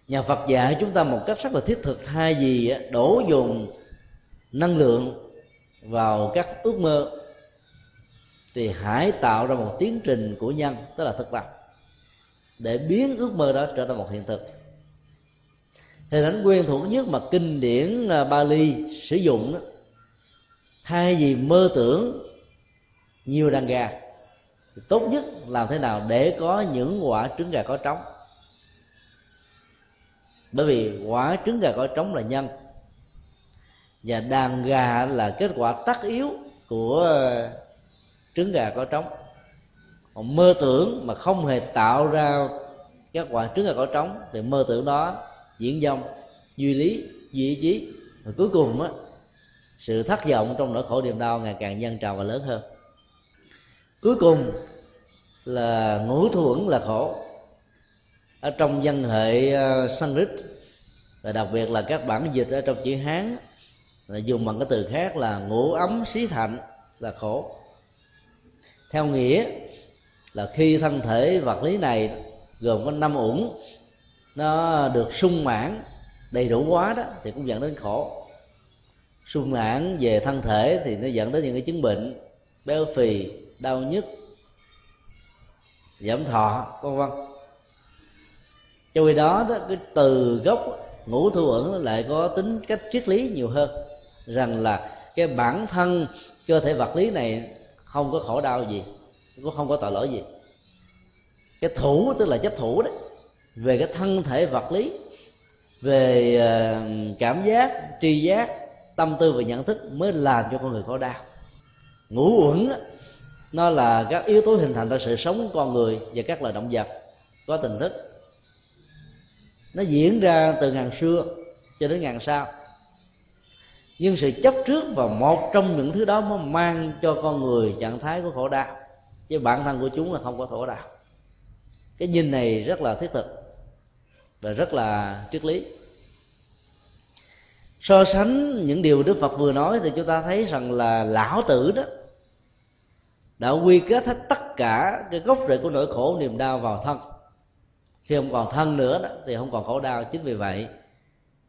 Nhà phật dạy chúng ta một cách rất là thiết thực thay vì à, đổ dồn năng lượng vào các ước mơ thì hãy tạo ra một tiến trình của nhân tức là thực tập để biến ước mơ đó trở thành một hiện thực. Thì thánh quen thuộc nhất mà kinh điển à, Bali sử dụng đó, thay vì mơ tưởng nhiều đàn gà, thì tốt nhất làm thế nào để có những quả trứng gà có trống? Bởi vì quả trứng gà có trống là nhân, và đàn gà là kết quả tất yếu của trứng gà có trống. Còn mơ tưởng mà không hề tạo ra các quả trứng gà có trống, thì mơ tưởng đó diễn dông, duy lý, duy ý chí. Và cuối cùng á sự thất vọng trong nỗi khổ niềm đau ngày càng nhân trào và lớn hơn. Cuối cùng là ngũ thuẫn là khổ. Ở trong văn hệ ờ, Sanskrit và đặc biệt là các bản dịch ở trong chữ Hán, là dùng bằng cái từ khác là ngũ ấm xí thạnh là khổ. Theo nghĩa là khi thân thể vật lý này gồm có năm uẩn, nó được sung mãn, đầy đủ quá đó, thì cũng dẫn đến khổ sung mãn về thân thể thì nó dẫn đến những cái chứng bệnh béo phì đau nhức giảm thọ vân vân. Cho khi đó, đó cái từ gốc ngũ thu ẩn lại có tính cách triết lý nhiều hơn rằng là cái bản thân cơ thể vật lý này không có khổ đau gì cũng không có tội lỗi gì. Cái thủ tức là chấp thủ đấy về cái thân thể vật lý về ờ, cảm giác tri giác tâm tư và nhận thức mới làm cho con người khổ đau. Ngũ uẩn nó là các yếu tố hình thành ra sự sống của con người và các loài động vật có tình thức. Nó diễn ra từ ngàn xưa cho đến ngàn sau. Nhưng sự chấp trước vào một trong những thứ đó mới mang cho con người trạng thái của khổ đau. Chứ bản thân của chúng là không có khổ đau. Cái nhìn này rất là thiết thực và rất là triết lý so sánh những điều đức phật vừa nói thì chúng ta thấy rằng là lão tử đó đã quy kết hết tất cả cái gốc rễ của nỗi khổ niềm đau vào thân. Khi không còn thân nữa đó, thì không còn khổ đau. Chính vì vậy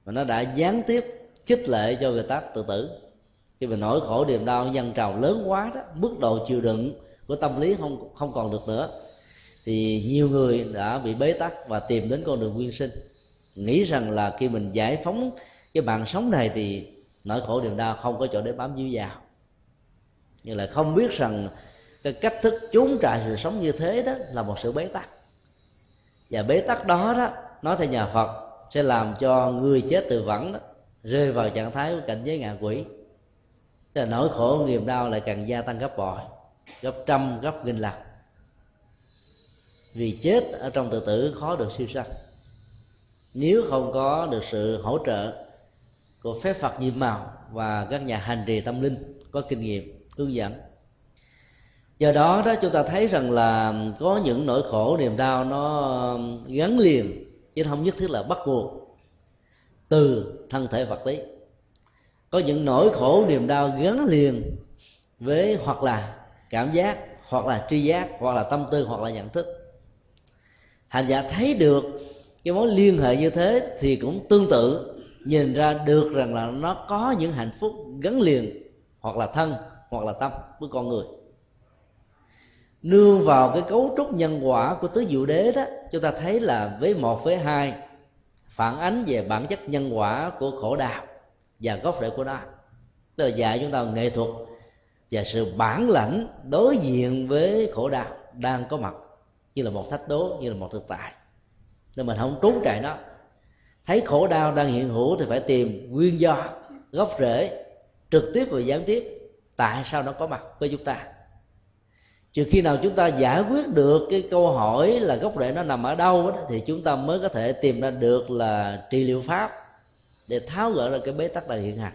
mà nó đã gián tiếp khích lệ cho người ta tự tử. Khi mà nỗi khổ niềm đau nhân trào lớn quá đó, mức độ chịu đựng của tâm lý không không còn được nữa, thì nhiều người đã bị bế tắc và tìm đến con đường nguyên sinh. Nghĩ rằng là khi mình giải phóng cái mạng sống này thì nỗi khổ niềm đau không có chỗ để bám víu vào. Nhưng là không biết rằng cái cách thức trốn trại sự sống như thế đó là một sự bế tắc. Và bế tắc đó đó, nói theo nhà phật, sẽ làm cho người chết từ vẫn đó, rơi vào trạng thái của cảnh giới ngạ quỷ. Tức là nỗi khổ niềm đau lại càng gia tăng gấp bội, gấp trăm, gấp nghìn lần. Vì chết ở trong tự tử khó được siêu sanh. Nếu không có được sự hỗ trợ của phép phật nhiệm màu và các nhà hành trì tâm linh có kinh nghiệm, hướng dẫn. Do đó đó, chúng ta thấy rằng là có những nỗi khổ, niềm đau nó um, gắn liền chứ không nhất thiết là bắt buộc từ thân thể vật lý. Có những nỗi khổ, niềm đau gắn liền với hoặc là cảm giác, hoặc là tri giác, hoặc là tâm tư, hoặc là nhận thức. Hành giả thấy được cái mối liên hệ như thế thì cũng tương tự nhìn ra được rằng là nó có những hạnh phúc gắn liền, hoặc là thân, hoặc là tâm, với con người. Nương vào cái cấu trúc nhân quả của tứ diệu đế đó, chúng ta thấy là với một với hai, phản ánh về bản chất nhân quả của khổ đau và gốc rễ của nó. Tức là dạy chúng ta nghệ thuật và sự bản lãnh đối diện với khổ đau đang có mặt, như là một thách đố, như là một thực tại. Nên mình không trốn chạy nó thấy khổ đau đang hiện hữu thì phải tìm nguyên do gốc rễ trực tiếp và gián tiếp. Tại sao nó có mặt với chúng ta? Trừ khi nào chúng ta giải quyết được cái câu hỏi là gốc rễ nó nằm ở đâu đó, thì chúng ta mới có thể tìm ra được là trị liệu pháp để tháo gỡ ra cái bế tắc đang hiện hành.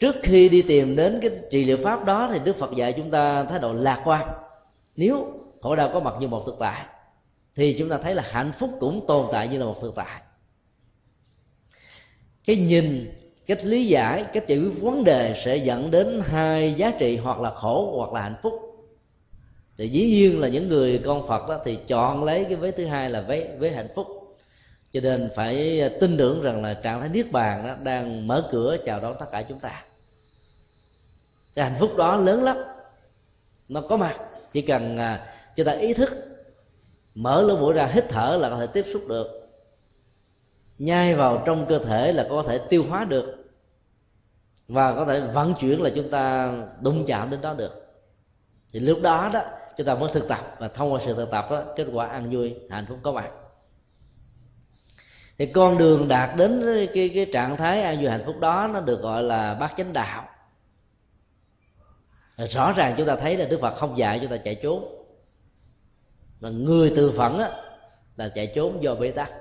Trước khi đi tìm đến cái trị liệu pháp đó thì đức phật dạy chúng ta thái độ lạc quan. Nếu khổ đau có mặt như một thực tại thì chúng ta thấy là hạnh phúc cũng tồn tại như là một thực tại. Cái nhìn, cách lý giải, cách giải quyết vấn đề sẽ dẫn đến hai giá trị hoặc là khổ hoặc là hạnh phúc. Thì dĩ nhiên là những người con phật đó thì chọn lấy cái vế thứ hai là vế vế hạnh phúc. Cho nên phải tin tưởng rằng là trạng thái niết bàn đó đang mở cửa chào đón tất cả chúng ta. Cái hạnh phúc đó lớn lắm. Nó có mặt. Chỉ cần à, chúng ta ý thức mở lỗ mũi ra, hít thở là có thể tiếp xúc được. Nhai vào trong cơ thể là có thể tiêu hóa được. Và có thể vận chuyển là chúng ta đụng chạm đến đó được. Thì lúc đó đó, chúng ta mới thực tập. Và thông qua sự thực tập đó, kết quả an vui, hạnh phúc có bạn. Thì con đường đạt đến cái cái trạng thái an vui hạnh phúc đó, nó được gọi là bát chánh đạo. Rõ ràng chúng ta thấy là đức phật không dạy chúng ta chạy trốn mà người tự phẫn á, là chạy trốn do bế tắc.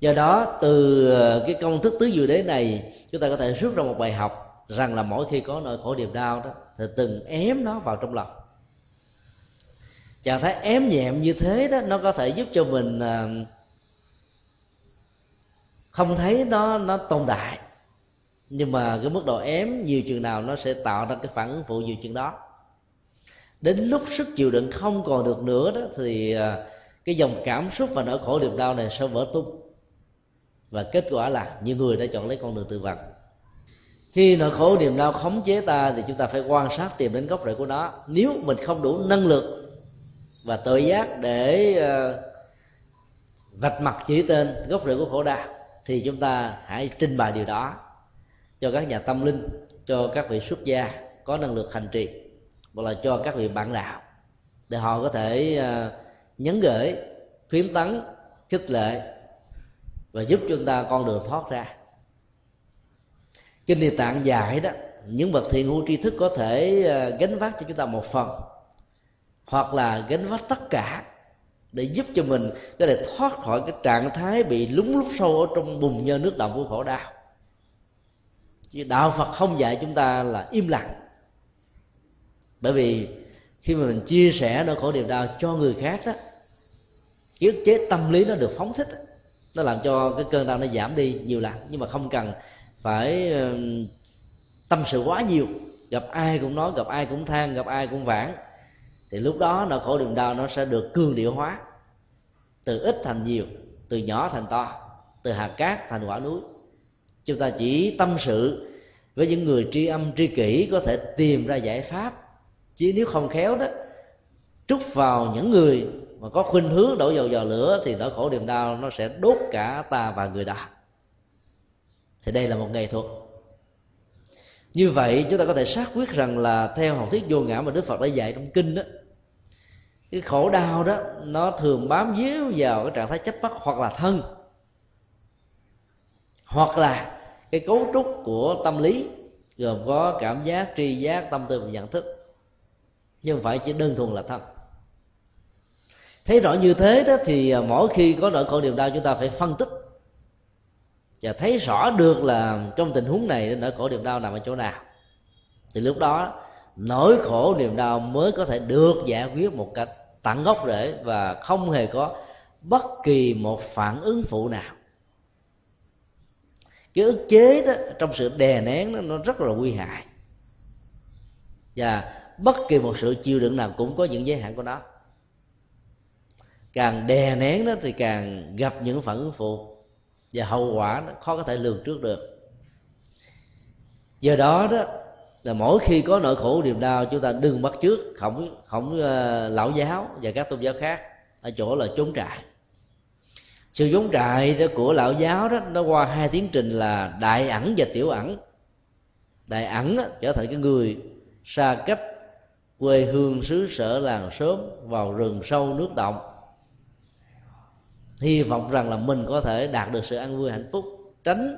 Do đó từ ờ, cái công thức tứ diệu đế này chúng ta có thể rút ra một bài học rằng là mỗi khi có nỗi khổ niềm đau đó thì từng ém nó vào trong lòng. Trạng thái ém nhẹm như thế đó nó có thể giúp cho mình ờ, không thấy nó nó tồn tại. Nhưng mà cái mức độ ém nhiều chừng nào nó sẽ tạo ra cái phản ứng phụ nhiều chừng đó đến lúc sức chịu đựng không còn được nữa đó, thì à, cái dòng cảm xúc và nỗi khổ niềm đau này sẽ vỡ tung. Và kết quả là nhiều người đã chọn lấy con đường tự vận. Khi nỗi khổ niềm đau khống chế ta thì chúng ta phải quan sát tìm đến gốc rễ của nó. Nếu mình không đủ năng lực và tự giác để à, vạch mặt chỉ tên gốc rễ của khổ đau, thì chúng ta hãy trình bày điều đó cho các nhà tâm linh, cho các vị xuất gia có năng lực hành trì hoặc là cho các vị bạn đạo, để họ có thể ờ, nhấn gửi, khuyến tấn, khích lệ và giúp chúng ta con đường thoát ra. Kinh địa tạng dạy đó, những bậc thiện hữu tri thức có thể ờ, gánh vác cho chúng ta một phần, hoặc là gánh vác tất cả để giúp cho mình có thể thoát khỏi cái trạng thái bị lúng lút sâu ở trong bùn nhơ nước động của khổ đau. Chứ đạo phật không dạy chúng ta là im lặng bởi vì khi mà mình chia sẻ nỗi khổ niềm đau cho người khác đó cái chế tâm lý nó được phóng thích nó làm cho cái cơn đau nó giảm đi nhiều lần. Nhưng mà không cần phải tâm sự quá nhiều. Gặp ai cũng nói, gặp ai cũng than, gặp ai cũng vãn. Thì lúc đó nỗi khổ niềm đau nó sẽ được cương điệu hóa. Từ ít thành nhiều, từ nhỏ thành to, từ hạt cát thành quả núi. Chúng ta chỉ tâm sự với những người tri âm, tri kỷ có thể tìm ra giải pháp chứ nếu không khéo đó, trút vào những người mà có khuynh hướng đổ dầu vào lửa thì nỗi khổ niềm đau nó sẽ đốt cả ta và người đó. Thì đây là một nghệ thuật. Như vậy, chúng ta có thể xác quyết rằng là theo học thuyết vô ngã mà đức phật đã dạy trong kinh đó, cái khổ đau đó nó thường bám víu vào cái trạng thái chấp bắt hoặc là thân, hoặc là cái cấu trúc của tâm lý, gồm có cảm giác, tri giác, tâm tư và nhận thức nhưng không phải chỉ đơn thuần là thân. Thấy rõ như thế đó thì à, mỗi khi có nỗi khổ niềm đau chúng ta phải phân tích. Và thấy rõ được là trong tình huống này nỗi khổ niềm đau nằm ở chỗ nào. Thì lúc đó nỗi khổ niềm đau mới có thể được giải quyết một cách tận gốc rễ và không hề có bất kỳ một phản ứng phụ nào. Cái ức chế đó trong sự đè nén đó, nó rất là nguy hại. Và bất kỳ một sự chịu đựng nào cũng có những giới hạn của nó. Càng đè nén đó thì càng gặp những phản ứng phụ và hậu quả nó khó có thể lường trước được. Do đó đó là mỗi khi có nỗi khổ niềm đau chúng ta đừng bắt trước không không uh, lão giáo và các tôn giáo khác ở chỗ là trốn trại. Sự trốn trại đó của lão giáo đó nó qua hai tiến trình là đại ẩn và tiểu ẩn. Đại ẩn đó, trở thành cái người xa cách quê hương xứ sở làng sớm vào rừng sâu nước động. Hy vọng rằng là mình có thể đạt được sự an vui hạnh phúc tránh.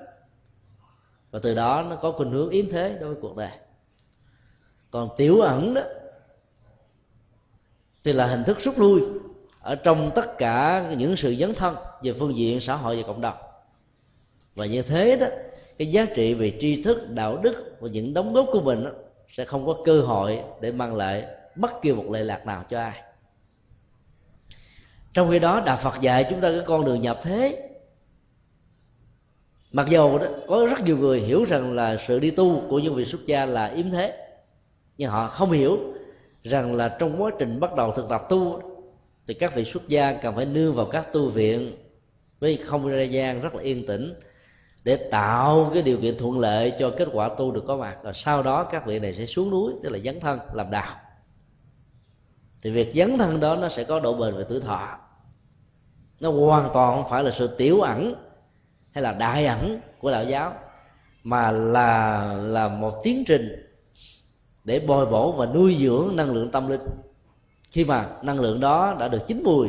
Và từ đó nó có khuynh hướng yếm thế đối với cuộc đời. Còn tiểu ẩn đó thì là hình thức rút lui ở trong tất cả những sự dấn thân về phương diện xã hội và cộng đồng. Và như thế đó cái giá trị về tri thức đạo đức và những đóng góp của mình đó, sẽ không có cơ hội để mang lại bất kỳ một lệ lạc nào cho ai. Trong khi đó, đạo phật dạy chúng ta cái con đường nhập thế. Mặc dù đó, có rất nhiều người hiểu rằng là sự đi tu của những vị xuất gia là yếm thế, nhưng họ không hiểu rằng là trong quá trình bắt đầu thực tập tu, thì các vị xuất gia cần phải nương vào các tu viện với không gian rất là yên tĩnh để tạo cái điều kiện thuận lợi cho kết quả tu được có mặt. Rồi sau đó các vị này sẽ xuống núi, tức là dấn thân, làm đạo. Thì việc dấn thân đó nó sẽ có độ bền về tuổi thọ. Nó hoàn toàn không phải là sự tiểu ẩn hay là đại ẩn của đạo giáo, mà là là một tiến trình để bồi bổ và nuôi dưỡng năng lượng tâm linh. Khi mà năng lượng đó đã được chín mùi,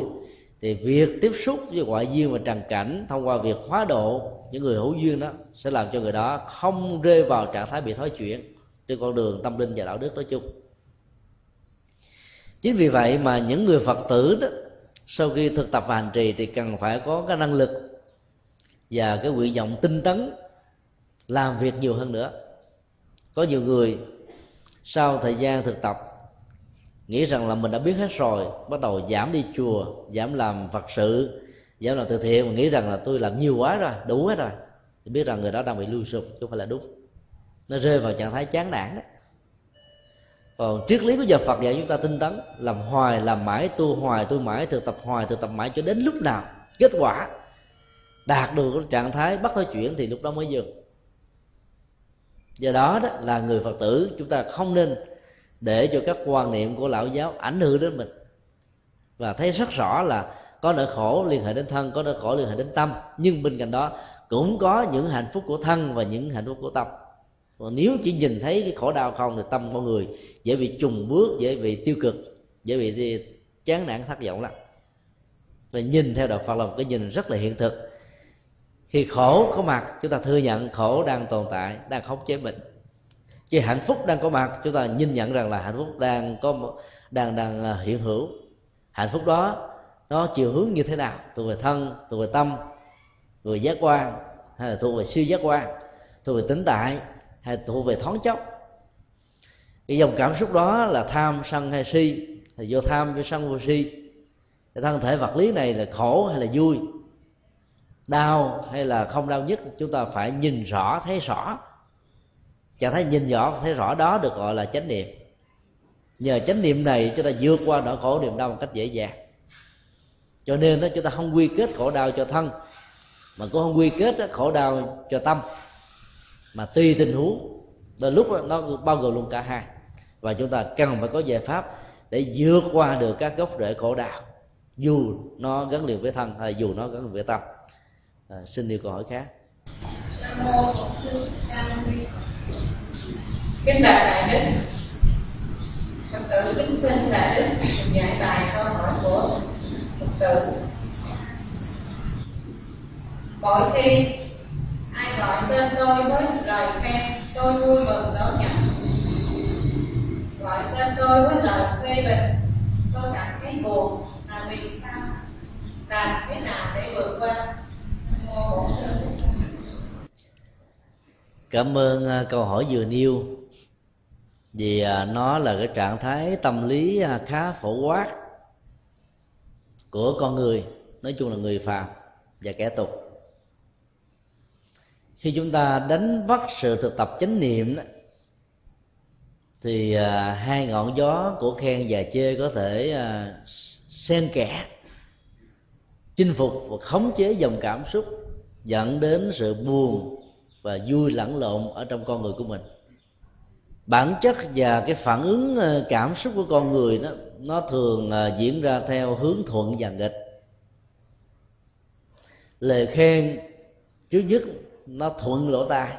thì việc tiếp xúc với ngoại duyên và trần cảnh thông qua việc hóa độ những người hữu duyên đó sẽ làm cho người đó không rơi vào trạng thái bị thói chuyển trên con đường tâm linh và đạo đức nói chung. Chính vì vậy mà những người phật tử đó, sau khi thực tập và hành trì thì cần phải có cái năng lực và cái nguyện vọng tinh tấn làm việc nhiều hơn nữa. Có nhiều người sau thời gian thực tập nghĩ rằng là mình đã biết hết rồi, bắt đầu giảm đi chùa giảm làm phật sự giáo làm từ thiện mà nghĩ rằng là tôi làm nhiều quá rồi, đủ hết rồi, thì biết rằng người đó đang bị lưu sụp chứ không phải là đúng. Nó rơi vào trạng thái chán nản đó còn triết lý của giờ Phật dạy chúng ta tinh tấn, làm hoài, làm mãi, tu hoài, tu mãi, thực tập hoài, thực tập mãi cho đến lúc nào kết quả đạt được trạng thái bắt thôi chuyển thì lúc đó mới dừng. Do đó đó là người phật tử, chúng ta không nên để cho các quan niệm của lão giáo ảnh hưởng đến mình. Và thấy rất rõ là có nỗi khổ liên hệ đến thân, có nỗi khổ liên hệ đến tâm. Nhưng bên cạnh đó, cũng có những hạnh phúc của thân và những hạnh phúc của tâm. Còn nếu chỉ nhìn thấy cái khổ đau không thì tâm con người dễ bị trùng bước, dễ bị tiêu cực, dễ bị chán nản, thất vọng lắm. Và nhìn theo đạo phật là một cái nhìn rất là hiện thực. Khi khổ có mặt, chúng ta thừa nhận khổ đang tồn tại, đang khống chế mình. Khi hạnh phúc đang có mặt, chúng ta nhìn nhận rằng là hạnh phúc đang có đang đang à, hiện hữu. Hạnh phúc đó nó chiều hướng như thế nào? Thuộc về thân, thuộc về tâm, thuộc về giác quan, hay là thuộc về siêu giác quan, thuộc về tính tại, hay thuộc về thoáng chốc? Cái dòng cảm xúc đó là tham, sân hay si, thì vô tham, vô sân, vô si. Cái thân thể vật lý này là khổ hay là vui? Đau hay là không đau nhất, chúng ta phải nhìn rõ, thấy rõ. Trạng thái nhìn rõ, thấy rõ đó được gọi là chánh niệm. Nhờ chánh niệm này, chúng ta vượt qua nỗi khổ niềm đau một cách dễ dàng cho nên đó chúng ta không quy kết khổ đau cho thân mà cũng không quy kết đó, khổ đau cho tâm. Mà tùy tình huống đôi lúc nó bao gồm luôn cả hai. Và chúng ta cần phải có giải pháp để vượt qua được các gốc rễ khổ đau dù nó gắn liền với thân hay dù nó gắn liền với tâm. À, xin điều câu hỏi khác. Kính bạch đại đức phật tử kính xin đại đức giải bài câu hỏi của phật tử mỗi khi ai gọi tên tôi với lời khen, tôi vui mừng đón nhận. Gọi tên tôi với lời phê bình, tôi cảm thấy buồn là vì sao? Làm thế nào để vượt qua? Cảm ơn à, câu hỏi vừa nêu. Vì à, nó là cái trạng thái tâm lý à, khá phổ quát của con người nói chung là người phàm và kẻ tục. Khi chúng ta đánh bắt sự thực tập chánh niệm đó, thì à, hai ngọn gió của khen và chê có thể à, xen kẽ chinh phục và khống chế dòng cảm xúc dẫn đến sự buồn và vui lẫn lộn ở trong con người của mình. Bản chất và cái phản ứng à, cảm xúc của con người đó nó thường à, diễn ra theo hướng thuận và nghịch. Lời khen, trước nhất, nó thuận lỗ tai.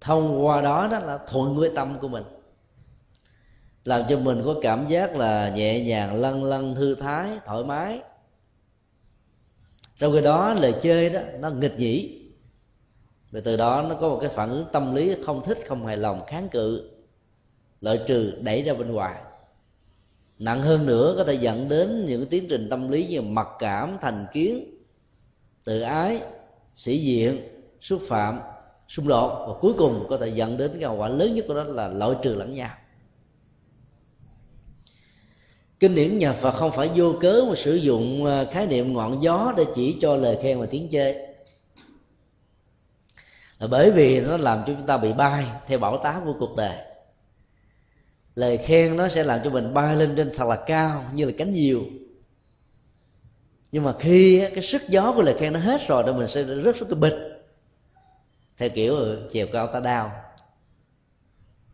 Thông qua đó đó là thuận với tâm của mình. Làm cho mình có cảm giác là nhẹ nhàng lân lân thư thái, thoải mái. Trong khi đó, lời chơi đó, nó nghịch nhĩ. Và từ đó, nó có một cái phản ứng tâm lý không thích, không hài lòng, kháng cự. Lợi trừ đẩy ra bên ngoài nặng hơn nữa có thể dẫn đến những tiến trình tâm lý như mặc cảm, thành kiến, tự ái, sĩ diện, xúc phạm, xung đột. Và cuối cùng có thể dẫn đến cái hậu quả lớn nhất của đó là loại trừ lẫn nhau. Kinh điển nhà phật không phải vô cớ mà sử dụng à, khái niệm ngọn gió để chỉ cho lời khen và tiếng chê. Là bởi vì nó làm cho chúng ta bị bay theo bảo táp của cuộc đời lời khen nó sẽ làm cho mình bay lên trên thật là cao như là cánh diều. Nhưng mà khi cái sức gió của lời khen nó hết rồi thì mình sẽ rớt xuống cái bịch. Theo kiểu chiều cao ta đau.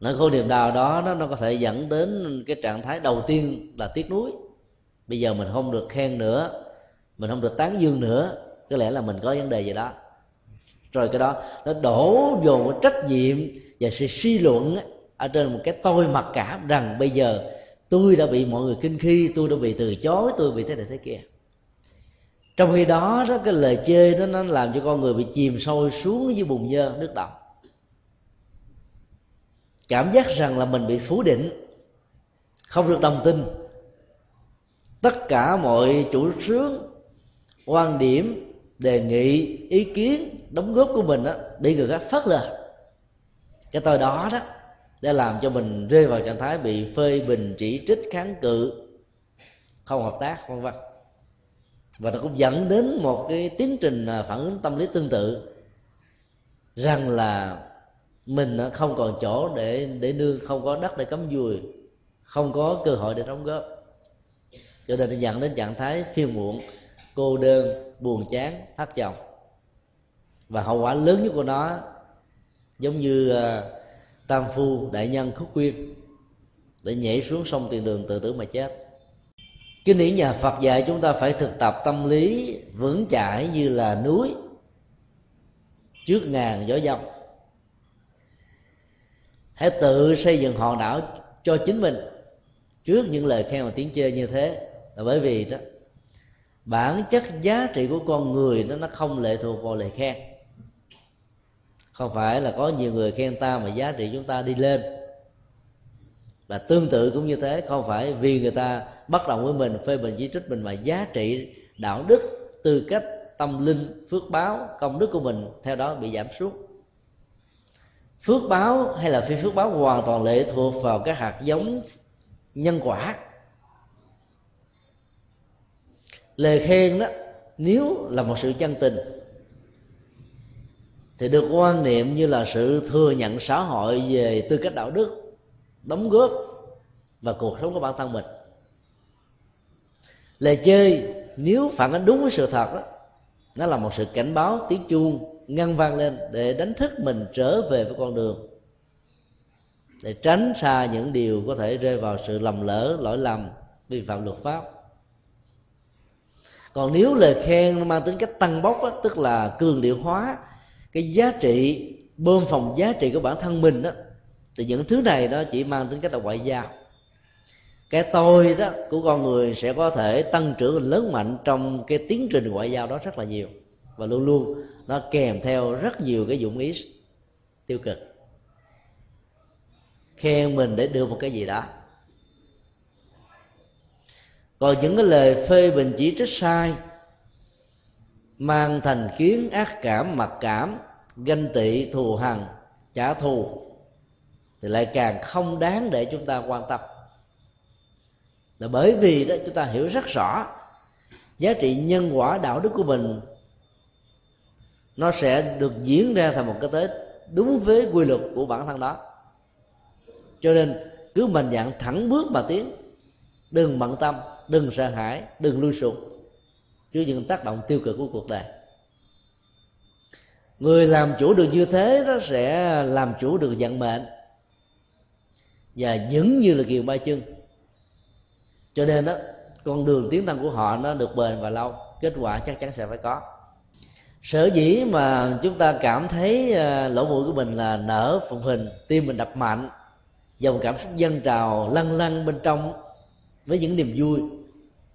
Nỗi khổ niềm đau đó nó, nó có thể dẫn đến cái trạng thái đầu tiên là tiếc nuối. Bây giờ mình không được khen nữa mình không được tán dương nữa có lẽ là mình có vấn đề gì đó. Rồi cái đó nó đổ dồn trách nhiệm và sự suy luận ở trên một cái tôi mặc cảm rằng bây giờ tôi đã bị mọi người kinh khi tôi đã bị từ chối tôi bị thế này thế kia. Trong khi đó đó cái lời chê đó nó làm cho con người bị chìm sâu xuống dưới bùn nhơ nước động, cảm giác rằng là mình bị phủ định không được đồng tin tất cả mọi chủ trương quan điểm đề nghị ý kiến đóng góp của mình đó bị người khác phớt lờ. Cái tôi đó đó để làm cho mình rơi vào trạng thái bị phê bình chỉ trích kháng cự không hợp tác vân vân. Và nó cũng dẫn đến một cái tiến trình à, phản ứng tâm lý tương tự rằng là mình à, không còn chỗ để để nương không có đất để cắm dùi không có cơ hội để đóng góp. Cho nên nó dẫn đến trạng thái phiêu muộn cô đơn buồn chán thất vọng. Và hậu quả lớn nhất của nó giống như uh, tam phu đại nhân khúc quyên để nhảy xuống sông tiền đường tự tử mà chết. Kinh điển nhà phật dạy chúng ta phải thực tập tâm lý vững chãi như là núi, trước ngàn gió dông. Hãy tự xây dựng hòn đảo cho chính mình trước những lời khen và tiếng chê như thế. Là bởi vì đó, bản chất giá trị của con người nó nó không lệ thuộc vào lời khen không phải là có nhiều người khen ta mà giá trị chúng ta đi lên. Và tương tự cũng như thế, không phải vì người ta bất đồng với mình, phê bình, chỉ trích mình mà giá trị đạo đức, tư cách, tâm linh, phước báo, công đức của mình theo đó bị giảm sút phước báo hay là phi phước báo hoàn toàn lệ thuộc vào cái hạt giống nhân quả. Lời khen đó, nếu là một sự chân tình thì được quan niệm như là sự thừa nhận xã hội về tư cách đạo đức đóng góp và cuộc sống của bản thân mình. Lời chơi nếu phản ánh đúng với sự thật đó nó là một sự cảnh báo tiếng chuông ngăn vang lên để đánh thức mình trở về với con đường. Để tránh xa những điều có thể rơi vào sự lầm lỡ lỗi lầm vi phạm luật pháp. Còn nếu lời khen mang tính cách tăng bốc đó, tức là cường điệu hóa cái giá trị, bơm phòng giá trị của bản thân mình đó, thì những thứ này đó chỉ mang tính cách là ngoại giao. Cái tôi đó của con người sẽ có thể tăng trưởng lớn mạnh trong cái tiến trình ngoại giao đó rất là nhiều. Và luôn luôn nó kèm theo rất nhiều cái dụng ý tiêu cực. Khen mình để đưa một cái gì đó. Còn những cái lời phê bình chỉ trích sai mang thành kiến ác cảm, mặc cảm, ganh tị, thù hằn, trả thù, thì lại càng không đáng để chúng ta quan tâm. Là bởi vì đó, chúng ta hiểu rất rõ, giá trị nhân quả đạo đức của mình, nó sẽ được diễn ra thành một cái tết đúng với quy luật của bản thân đó. Cho nên, cứ mạnh dạng thẳng bước mà tiến, đừng bận tâm, đừng sợ hãi, đừng lui sụp trước những tác động tiêu cực của cuộc đời. Người làm chủ được như thế, nó sẽ làm chủ được vận mệnh. Và vững như là kiều ba chân. Cho nên đó, con đường tiến thân của họ nó được bền và lâu. Kết quả chắc chắn sẽ phải có. Sở dĩ mà chúng ta cảm thấy à, lỗ mũi của mình là nở phồng hình tim mình đập mạnh, dòng cảm xúc dân trào lăn lăn bên trong với những niềm vui,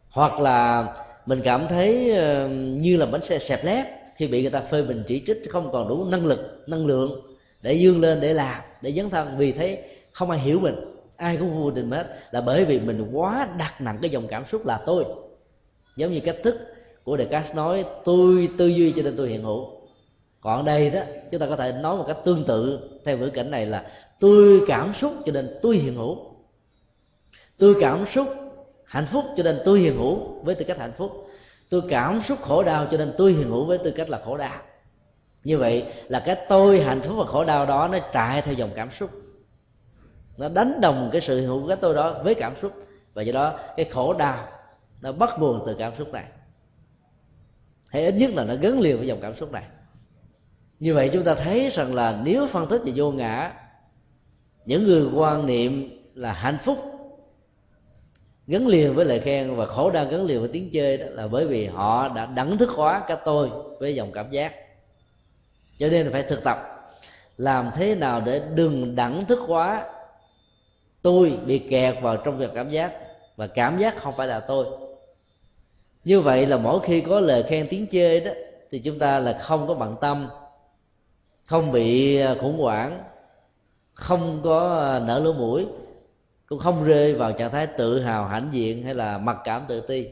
hoặc là mình cảm thấy ờ, như là bánh xe xẹp lép, khi bị người ta phê bình chỉ trích, không còn đủ năng lực, năng lượng để dương lên, để làm, để dấn thân. Vì thấy không ai hiểu mình, ai cũng vô tình hết. Là bởi vì mình quá đặt nặng cái dòng cảm xúc là tôi. Giống như cách thức của Descartes nói, tôi tư duy cho nên tôi hiện hữu. Còn đây đó, chúng ta có thể nói một cách tương tự theo ngữ cảnh này là, tôi cảm xúc cho nên tôi hiện hữu. Tôi cảm xúc hạnh phúc cho nên tôi hiện hữu với tư cách hạnh phúc. Tôi cảm xúc khổ đau cho nên tôi hiện hữu với tư cách là khổ đau. Như vậy là cái tôi hạnh phúc và khổ đau đó nó chạy theo dòng cảm xúc. Nó đánh đồng cái sự hiện hữu của cái tôi đó với cảm xúc. Và do đó cái khổ đau nó bắt nguồn từ cảm xúc này. Hay ít nhất là nó gắn liền với dòng cảm xúc này. Như vậy chúng ta thấy rằng là nếu phân tích về vô ngã, những người quan niệm là hạnh phúc gắn liền với lời khen và khổ đau gắn liền với tiếng chơi đó là bởi vì họ đã đẳng thức hóa cái tôi với dòng cảm giác. Cho nên phải thực tập làm thế nào để đừng đẳng thức hóa tôi bị kẹt vào trong việc cảm giác và cảm giác không phải là tôi. Như vậy là mỗi khi có lời khen tiếng chê đó, thì chúng ta là không có bận tâm, không bị khủng hoảng, không có nở lỗ mũi cũng không rơi vào trạng thái tự hào hãnh diện hay là mặc cảm tự ti.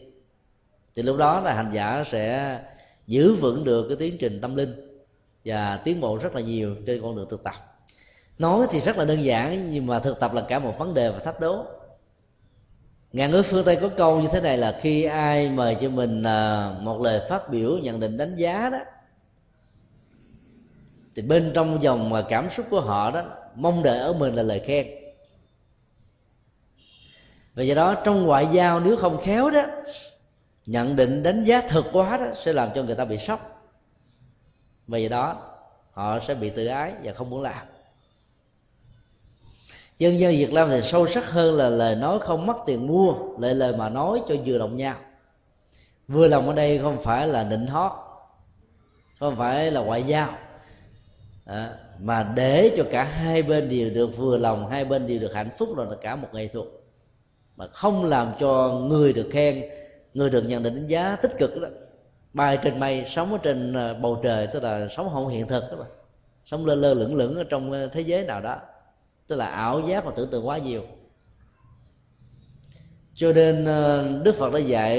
Thì lúc đó là hành giả sẽ giữ vững được cái tiến trình tâm linh và tiến bộ rất là nhiều trên con đường thực tập. Nói thì rất là đơn giản, nhưng mà thực tập là cả một vấn đề và thách đố. Ngàn ngữ phương tây có câu như thế này là khi ai mời cho mình à, một lời phát biểu nhận định đánh giá đó, thì bên trong dòng cảm xúc của họ đó, mong đợi ở mình là lời khen và do đó trong ngoại giao nếu không khéo đó nhận định đánh giá thực quá đó sẽ làm cho người ta bị sốc. Và do đó họ sẽ bị tự ái và không muốn làm. Dân dân việt nam thì sâu sắc hơn là lời nói không mất tiền mua lại lời mà nói cho vừa lòng nhau. Vừa lòng ở đây không phải là định hót không phải là ngoại giao. À, mà để cho cả hai bên đều được vừa lòng hai bên đều được hạnh phúc là cả một nghệ thuật mà không làm cho người được khen, người được nhận định đánh giá tích cực đó. Bay trên mây sống ở trên ờ, bầu trời, tức là sống không hiện thực đó mà sống lơ lơ lửng lửng ở trong ờ, thế giới nào đó. Tức là ảo giác và tưởng tượng quá nhiều. Cho nên ờ, đức phật đã dạy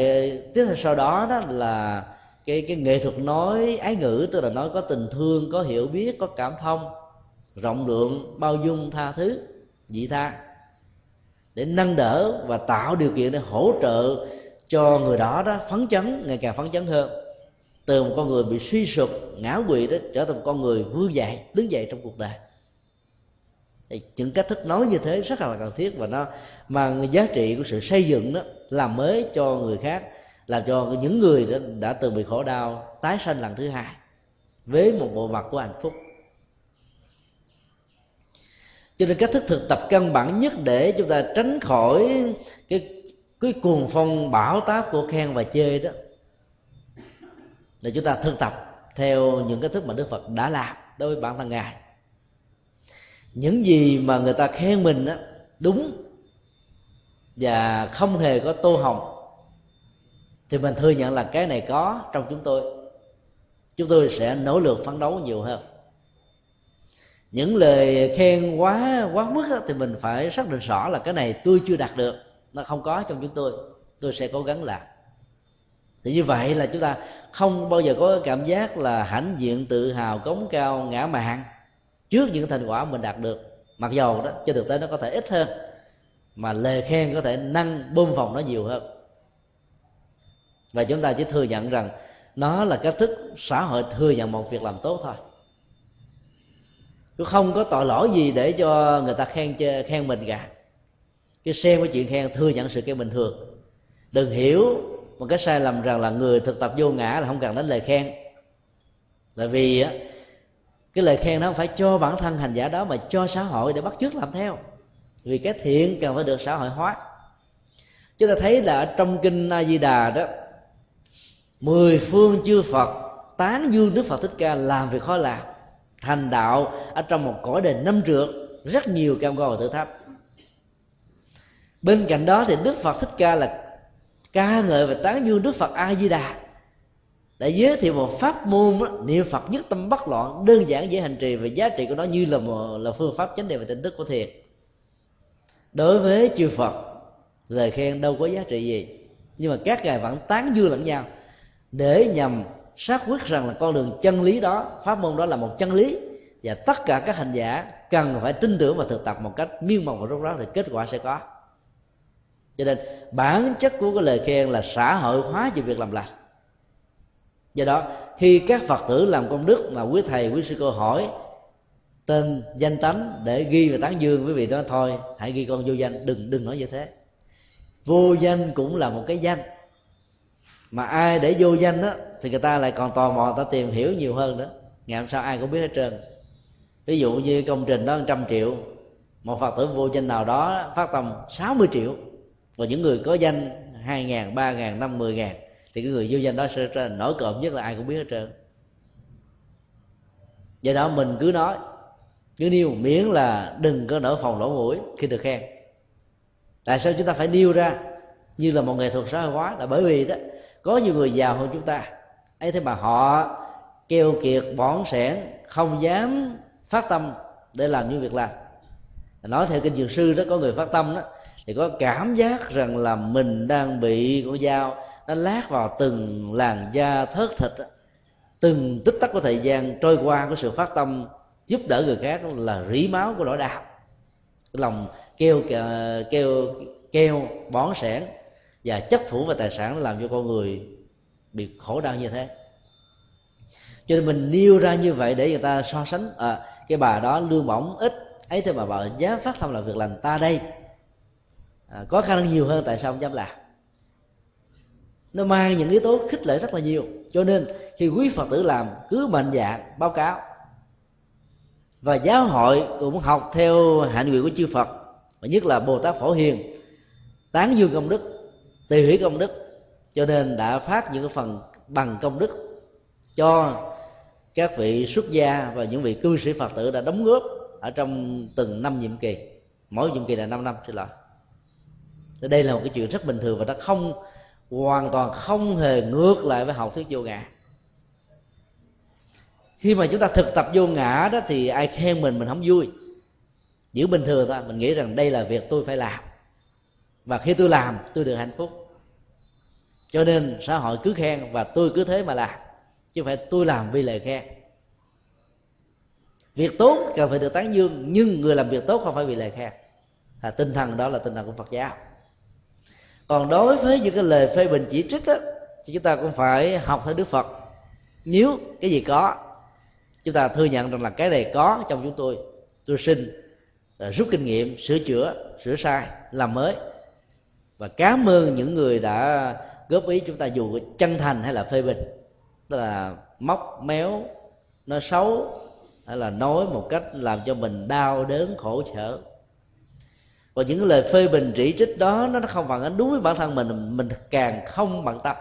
tiếp theo sau đó đó là cái cái nghệ thuật nói ái ngữ, tức là nói có tình thương, có hiểu biết, có cảm thông, rộng lượng, bao dung tha thứ dị tha để nâng đỡ và tạo điều kiện để hỗ trợ cho người đó đó phấn chấn ngày càng phấn chấn hơn. Từ một con người bị suy sụp ngã quỵ đó trở thành một con người vươn dậy đứng dậy trong cuộc đời. Thì những cách thức nói như thế rất là cần thiết và nó mang giá trị của sự xây dựng đó làm mới cho người khác làm cho những người đã, đã từng bị khổ đau tái sanh lần thứ hai với một bộ mặt của hạnh phúc cho nên cách thức thực tập căn bản nhất để chúng ta tránh khỏi cái cái cuồng phong bão táp của khen và chê đó là chúng ta thực tập theo những cách thức mà đức phật đã làm đối với bản thân ngài. Những gì mà người ta khen mình đó, đúng và không hề có tô hồng thì mình thừa nhận là cái này có trong chúng tôi. Chúng tôi sẽ nỗ lực phấn đấu nhiều hơn những lời khen quá quá mức đó, thì mình phải xác định rõ là cái này tôi chưa đạt được. Nó không có trong chúng tôi. Tôi sẽ cố gắng làm. Thì như vậy là chúng ta không bao giờ có cảm giác là hãnh diện tự hào cống cao ngã mạn trước những thành quả mình đạt được. Mặc dầu đó trên thực tế nó có thể ít hơn mà lời khen có thể nâng bơm phòng nó nhiều hơn. Và chúng ta chỉ thừa nhận rằng nó là cách thức xã hội thừa nhận một việc làm tốt thôi chứ không có tội lỗi gì để cho người ta khen chê, khen mình cả. Cái xem cái chuyện khen thừa nhận sự khen bình thường. Đừng hiểu một cái sai lầm rằng là người thực tập vô ngã là không cần đến lời khen. Tại vì á cái lời khen nó không phải cho bản thân hành giả đó mà cho xã hội để bắt chước làm theo. Vì cái thiện cần phải được xã hội hóa. Chúng ta thấy là trong kinh a di đà đó mười phương chư phật tán dương đức phật thích ca làm việc khó làm thành đạo ở trong một cõi đền năm trượt rất nhiều cam go và thử thách. Bên cạnh đó thì đức phật thích ca là ca ngợi và tán dương đức phật a di đà đã giới thiệu một pháp môn đó, niệm phật nhất tâm bất loạn đơn giản dễ hành trì và giá trị của nó như là một là phương pháp chánh đề và tỉnh thức của thiền. Đối với chư phật lời khen đâu có giá trị gì nhưng mà các ngài vẫn tán dương lẫn nhau để nhằm xác quyết rằng là con đường chân lý đó, pháp môn đó là một chân lý. Và tất cả các hành giả cần phải tin tưởng và thực tập một cách miên mộc và rốt ráo thì kết quả sẽ có. Cho nên bản chất của cái lời khen là xã hội hóa về việc làm lành. Do đó, khi các phật tử làm công đức mà quý thầy, quý sư cô hỏi tên danh tánh để ghi và tán dương, quý vị đó thôi, hãy ghi con vô danh, đừng đừng nói như thế. Vô danh cũng là một cái danh. Mà ai để vô danh đó thì người ta lại còn tò mò ta tìm hiểu nhiều hơn nữa. Ngày hôm sau ai cũng biết hết trơn. Ví dụ như công trình đó trăm triệu, một phật tử vô danh nào đó phát tâm 60 triệu. Và những người có danh hai ngàn, ba ngàn, năm mười ngàn, thì cái người vô danh đó sẽ nổi cộm nhất là ai cũng biết hết trơn. Do đó mình cứ nói, cứ nêu miễn là đừng có nở phòng lỗ mũi khi được khen tại sao chúng ta phải nêu ra như là một nghệ thuật xã hội hóa? Là bởi vì đó, có nhiều người giàu hơn chúng ta ấy thế mà họ keo kiệt bỏn sẻn, không dám phát tâm để làm những việc làm nói theo kinh dược sư đó, có người phát tâm đó, thì có cảm giác rằng là mình đang bị con dao nó lát vào từng làn da thớt thịt đó. từng tích tắc của thời gian trôi qua của sự phát tâm giúp đỡ người khác là rỉ máu của nỗi đau cái lòng kêu kêu kêu bón sẻn và chấp thủ về tài sản làm cho con người bị khổ đau như thế. Cho nên mình nêu ra như vậy để người ta so sánh à, cái bà đó lương bổng ít ấy thế mà bà dám phát tâm là việc lành ta đây. À, có khả năng nhiều hơn tại sao không dám làm? Nó mang những yếu tố khích lệ rất là nhiều. Cho nên khi quý phật tử làm cứ mạnh dạng báo cáo. Và giáo hội cũng học theo hạnh nguyện của chư phật và nhất là bồ tát phổ hiền tán dương công đức tùy hủy công đức cho nên đã phát những cái phần bằng công đức cho các vị xuất gia và những vị cư sĩ phật tử đã đóng góp ở trong từng năm nhiệm kỳ. Mỗi nhiệm kỳ là 5 năm, xin lỗi. Đây là một cái chuyện rất bình thường và nó không, hoàn toàn không hề ngược lại với học thuyết vô ngã. Khi mà chúng ta thực tập vô ngã đó thì ai khen mình mình không vui. Giữ bình thường thôi, mình nghĩ rằng đây là việc tôi phải làm. Và khi tôi làm, tôi được hạnh phúc cho nên xã hội cứ khen và tôi cứ thế mà làm chứ phải tôi làm vì lời khen. Việc tốt cần phải được tán dương nhưng người làm việc tốt không phải vì lời khen. À, tinh thần đó là tinh thần của phật giáo. Còn đối với những cái lời phê bình chỉ trích đó, thì chúng ta cũng phải học theo đức phật. Nếu cái gì có chúng ta thừa nhận rằng là cái này có trong chúng tôi tôi xin à, rút kinh nghiệm sửa chữa sửa sai làm mới. Và cảm ơn những người đã góp ý chúng ta dù chân thành hay là phê bình. Tức là móc méo nói xấu, hay là nói một cách làm cho mình đau đớn, khổ sở. Và những lời phê bình, chỉ trích đó, nó không phản ánh đúng với bản thân mình mình càng không bằng tâm.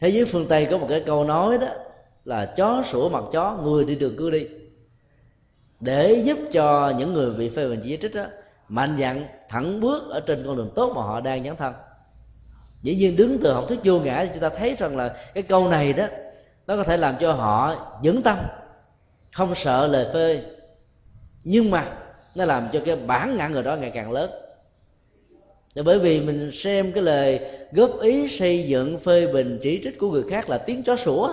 Thế giới phương tây có một cái câu nói đó là chó sủa mặt chó, người đi đường cứ đi. Để giúp cho những người bị phê bình, chỉ trích đó mạnh dạn thẳng bước ở trên con đường tốt mà họ đang dấn thân dĩ nhiên đứng từ học thuyết vô ngã thì chúng ta thấy rằng là cái câu này đó, nó có thể làm cho họ vững tâm, không sợ lời phê. Nhưng mà nó làm cho cái bản ngã người đó ngày càng lớn. Để bởi vì mình xem cái lời góp ý xây dựng phê bình chỉ trích của người khác là tiếng chó sủa,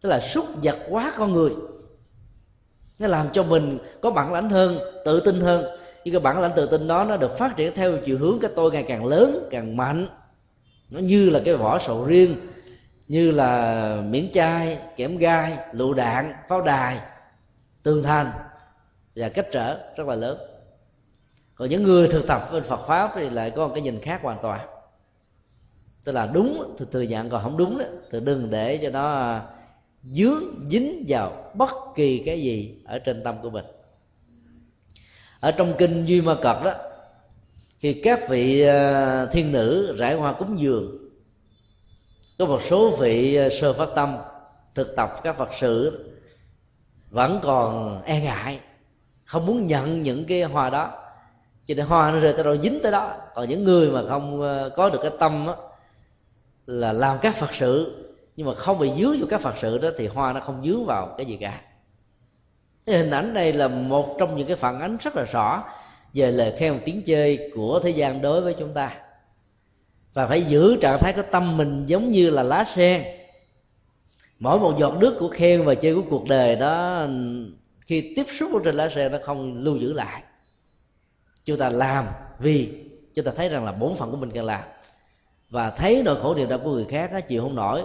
tức là xúc vật quá con người. Nó làm cho mình có bản lãnh hơn, tự tin hơn. Nhưng cái bản lãnh tự tin đó nó được phát triển theo chiều hướng cái tôi ngày càng lớn, càng mạnh nó như là cái vỏ sầu riêng, như là miễn chai, kẽm gai, lựu đạn, pháo đài, tường thành và cách trở rất là lớn. Còn những người thực tập bên Phật pháp thì lại có một cái nhìn khác hoàn toàn. Tức là đúng thì thừa nhận còn không đúng đó, thì đừng để cho nó à, dướng dính vào bất kỳ cái gì ở trên tâm của mình. Ở trong kinh duy ma cật đó khi các vị à, thiên nữ rải hoa cúng dường. Có một số vị à, sơ phát tâm thực tập các phật sự vẫn còn e ngại không muốn nhận những cái hoa đó. Cho nên hoa nó rơi tới đâu dính tới đó. Còn những người mà không à, có được cái tâm đó, là làm các phật sự nhưng mà không bị dướng vào các phật sự đó thì hoa nó không dướng vào cái gì cả. Cái hình ảnh này là một trong những cái phản ánh rất là rõ về lời khen tiếng chơi của thế gian đối với chúng ta. Và phải giữ trạng thái của tâm mình giống như là lá sen. Mỗi một giọt nước của khen và chơi của cuộc đời đó khi tiếp xúc với trên lá sen nó không lưu giữ lại. Chúng ta làm vì chúng ta thấy rằng là bổn phận của mình cần làm. Và thấy nỗi khổ niềm đau của người khác đó, chịu không nổi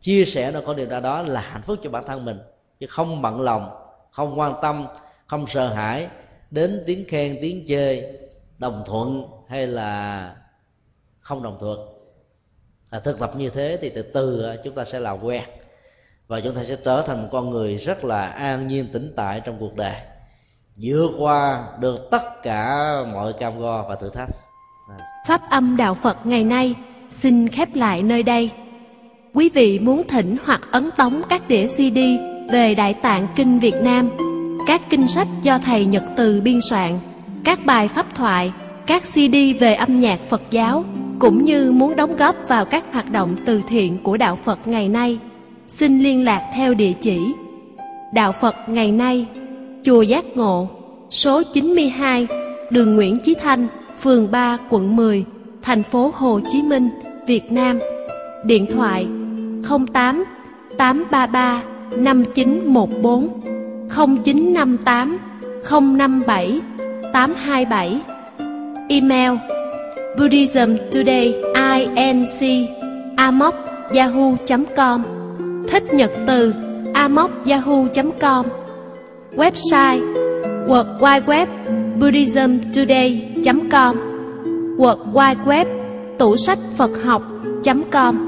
chia sẻ nỗi khổ niềm đau đó là hạnh phúc cho bản thân mình. Chứ không bận lòng không quan tâm không sợ hãi đến tiếng khen tiếng chê đồng thuận hay là không đồng thuận? À, thực tập như thế thì từ từ à, chúng ta sẽ làm quen. Và chúng ta sẽ trở thành một con người rất là an nhiên tĩnh tại trong cuộc đời. Vượt qua được tất cả mọi cam go và thử thách. À. Pháp âm Đạo Phật ngày nay xin khép lại nơi đây. Quý vị muốn thỉnh hoặc ấn tống các đĩa CD về Đại Tạng Kinh Việt Nam, các kinh sách do Thầy Nhật Từ biên soạn, các bài pháp thoại, các CD về âm nhạc Phật giáo, cũng như muốn đóng góp vào các hoạt động từ thiện của Đạo Phật ngày nay, xin liên lạc theo địa chỉ Đạo Phật ngày nay, Chùa Giác Ngộ, số 92, đường Nguyễn Chí Thanh, phường 3, quận 10, thành phố Hồ Chí Minh, Việt Nam. Điện thoại 08 833 5914 0958 057 827 Email Buddhism Today inc amoc yahoo.com Thích nhật từ amoc yahoo.com Website World Wide Web buddhismtoday.com World Wide Web tủ sách Phật học.com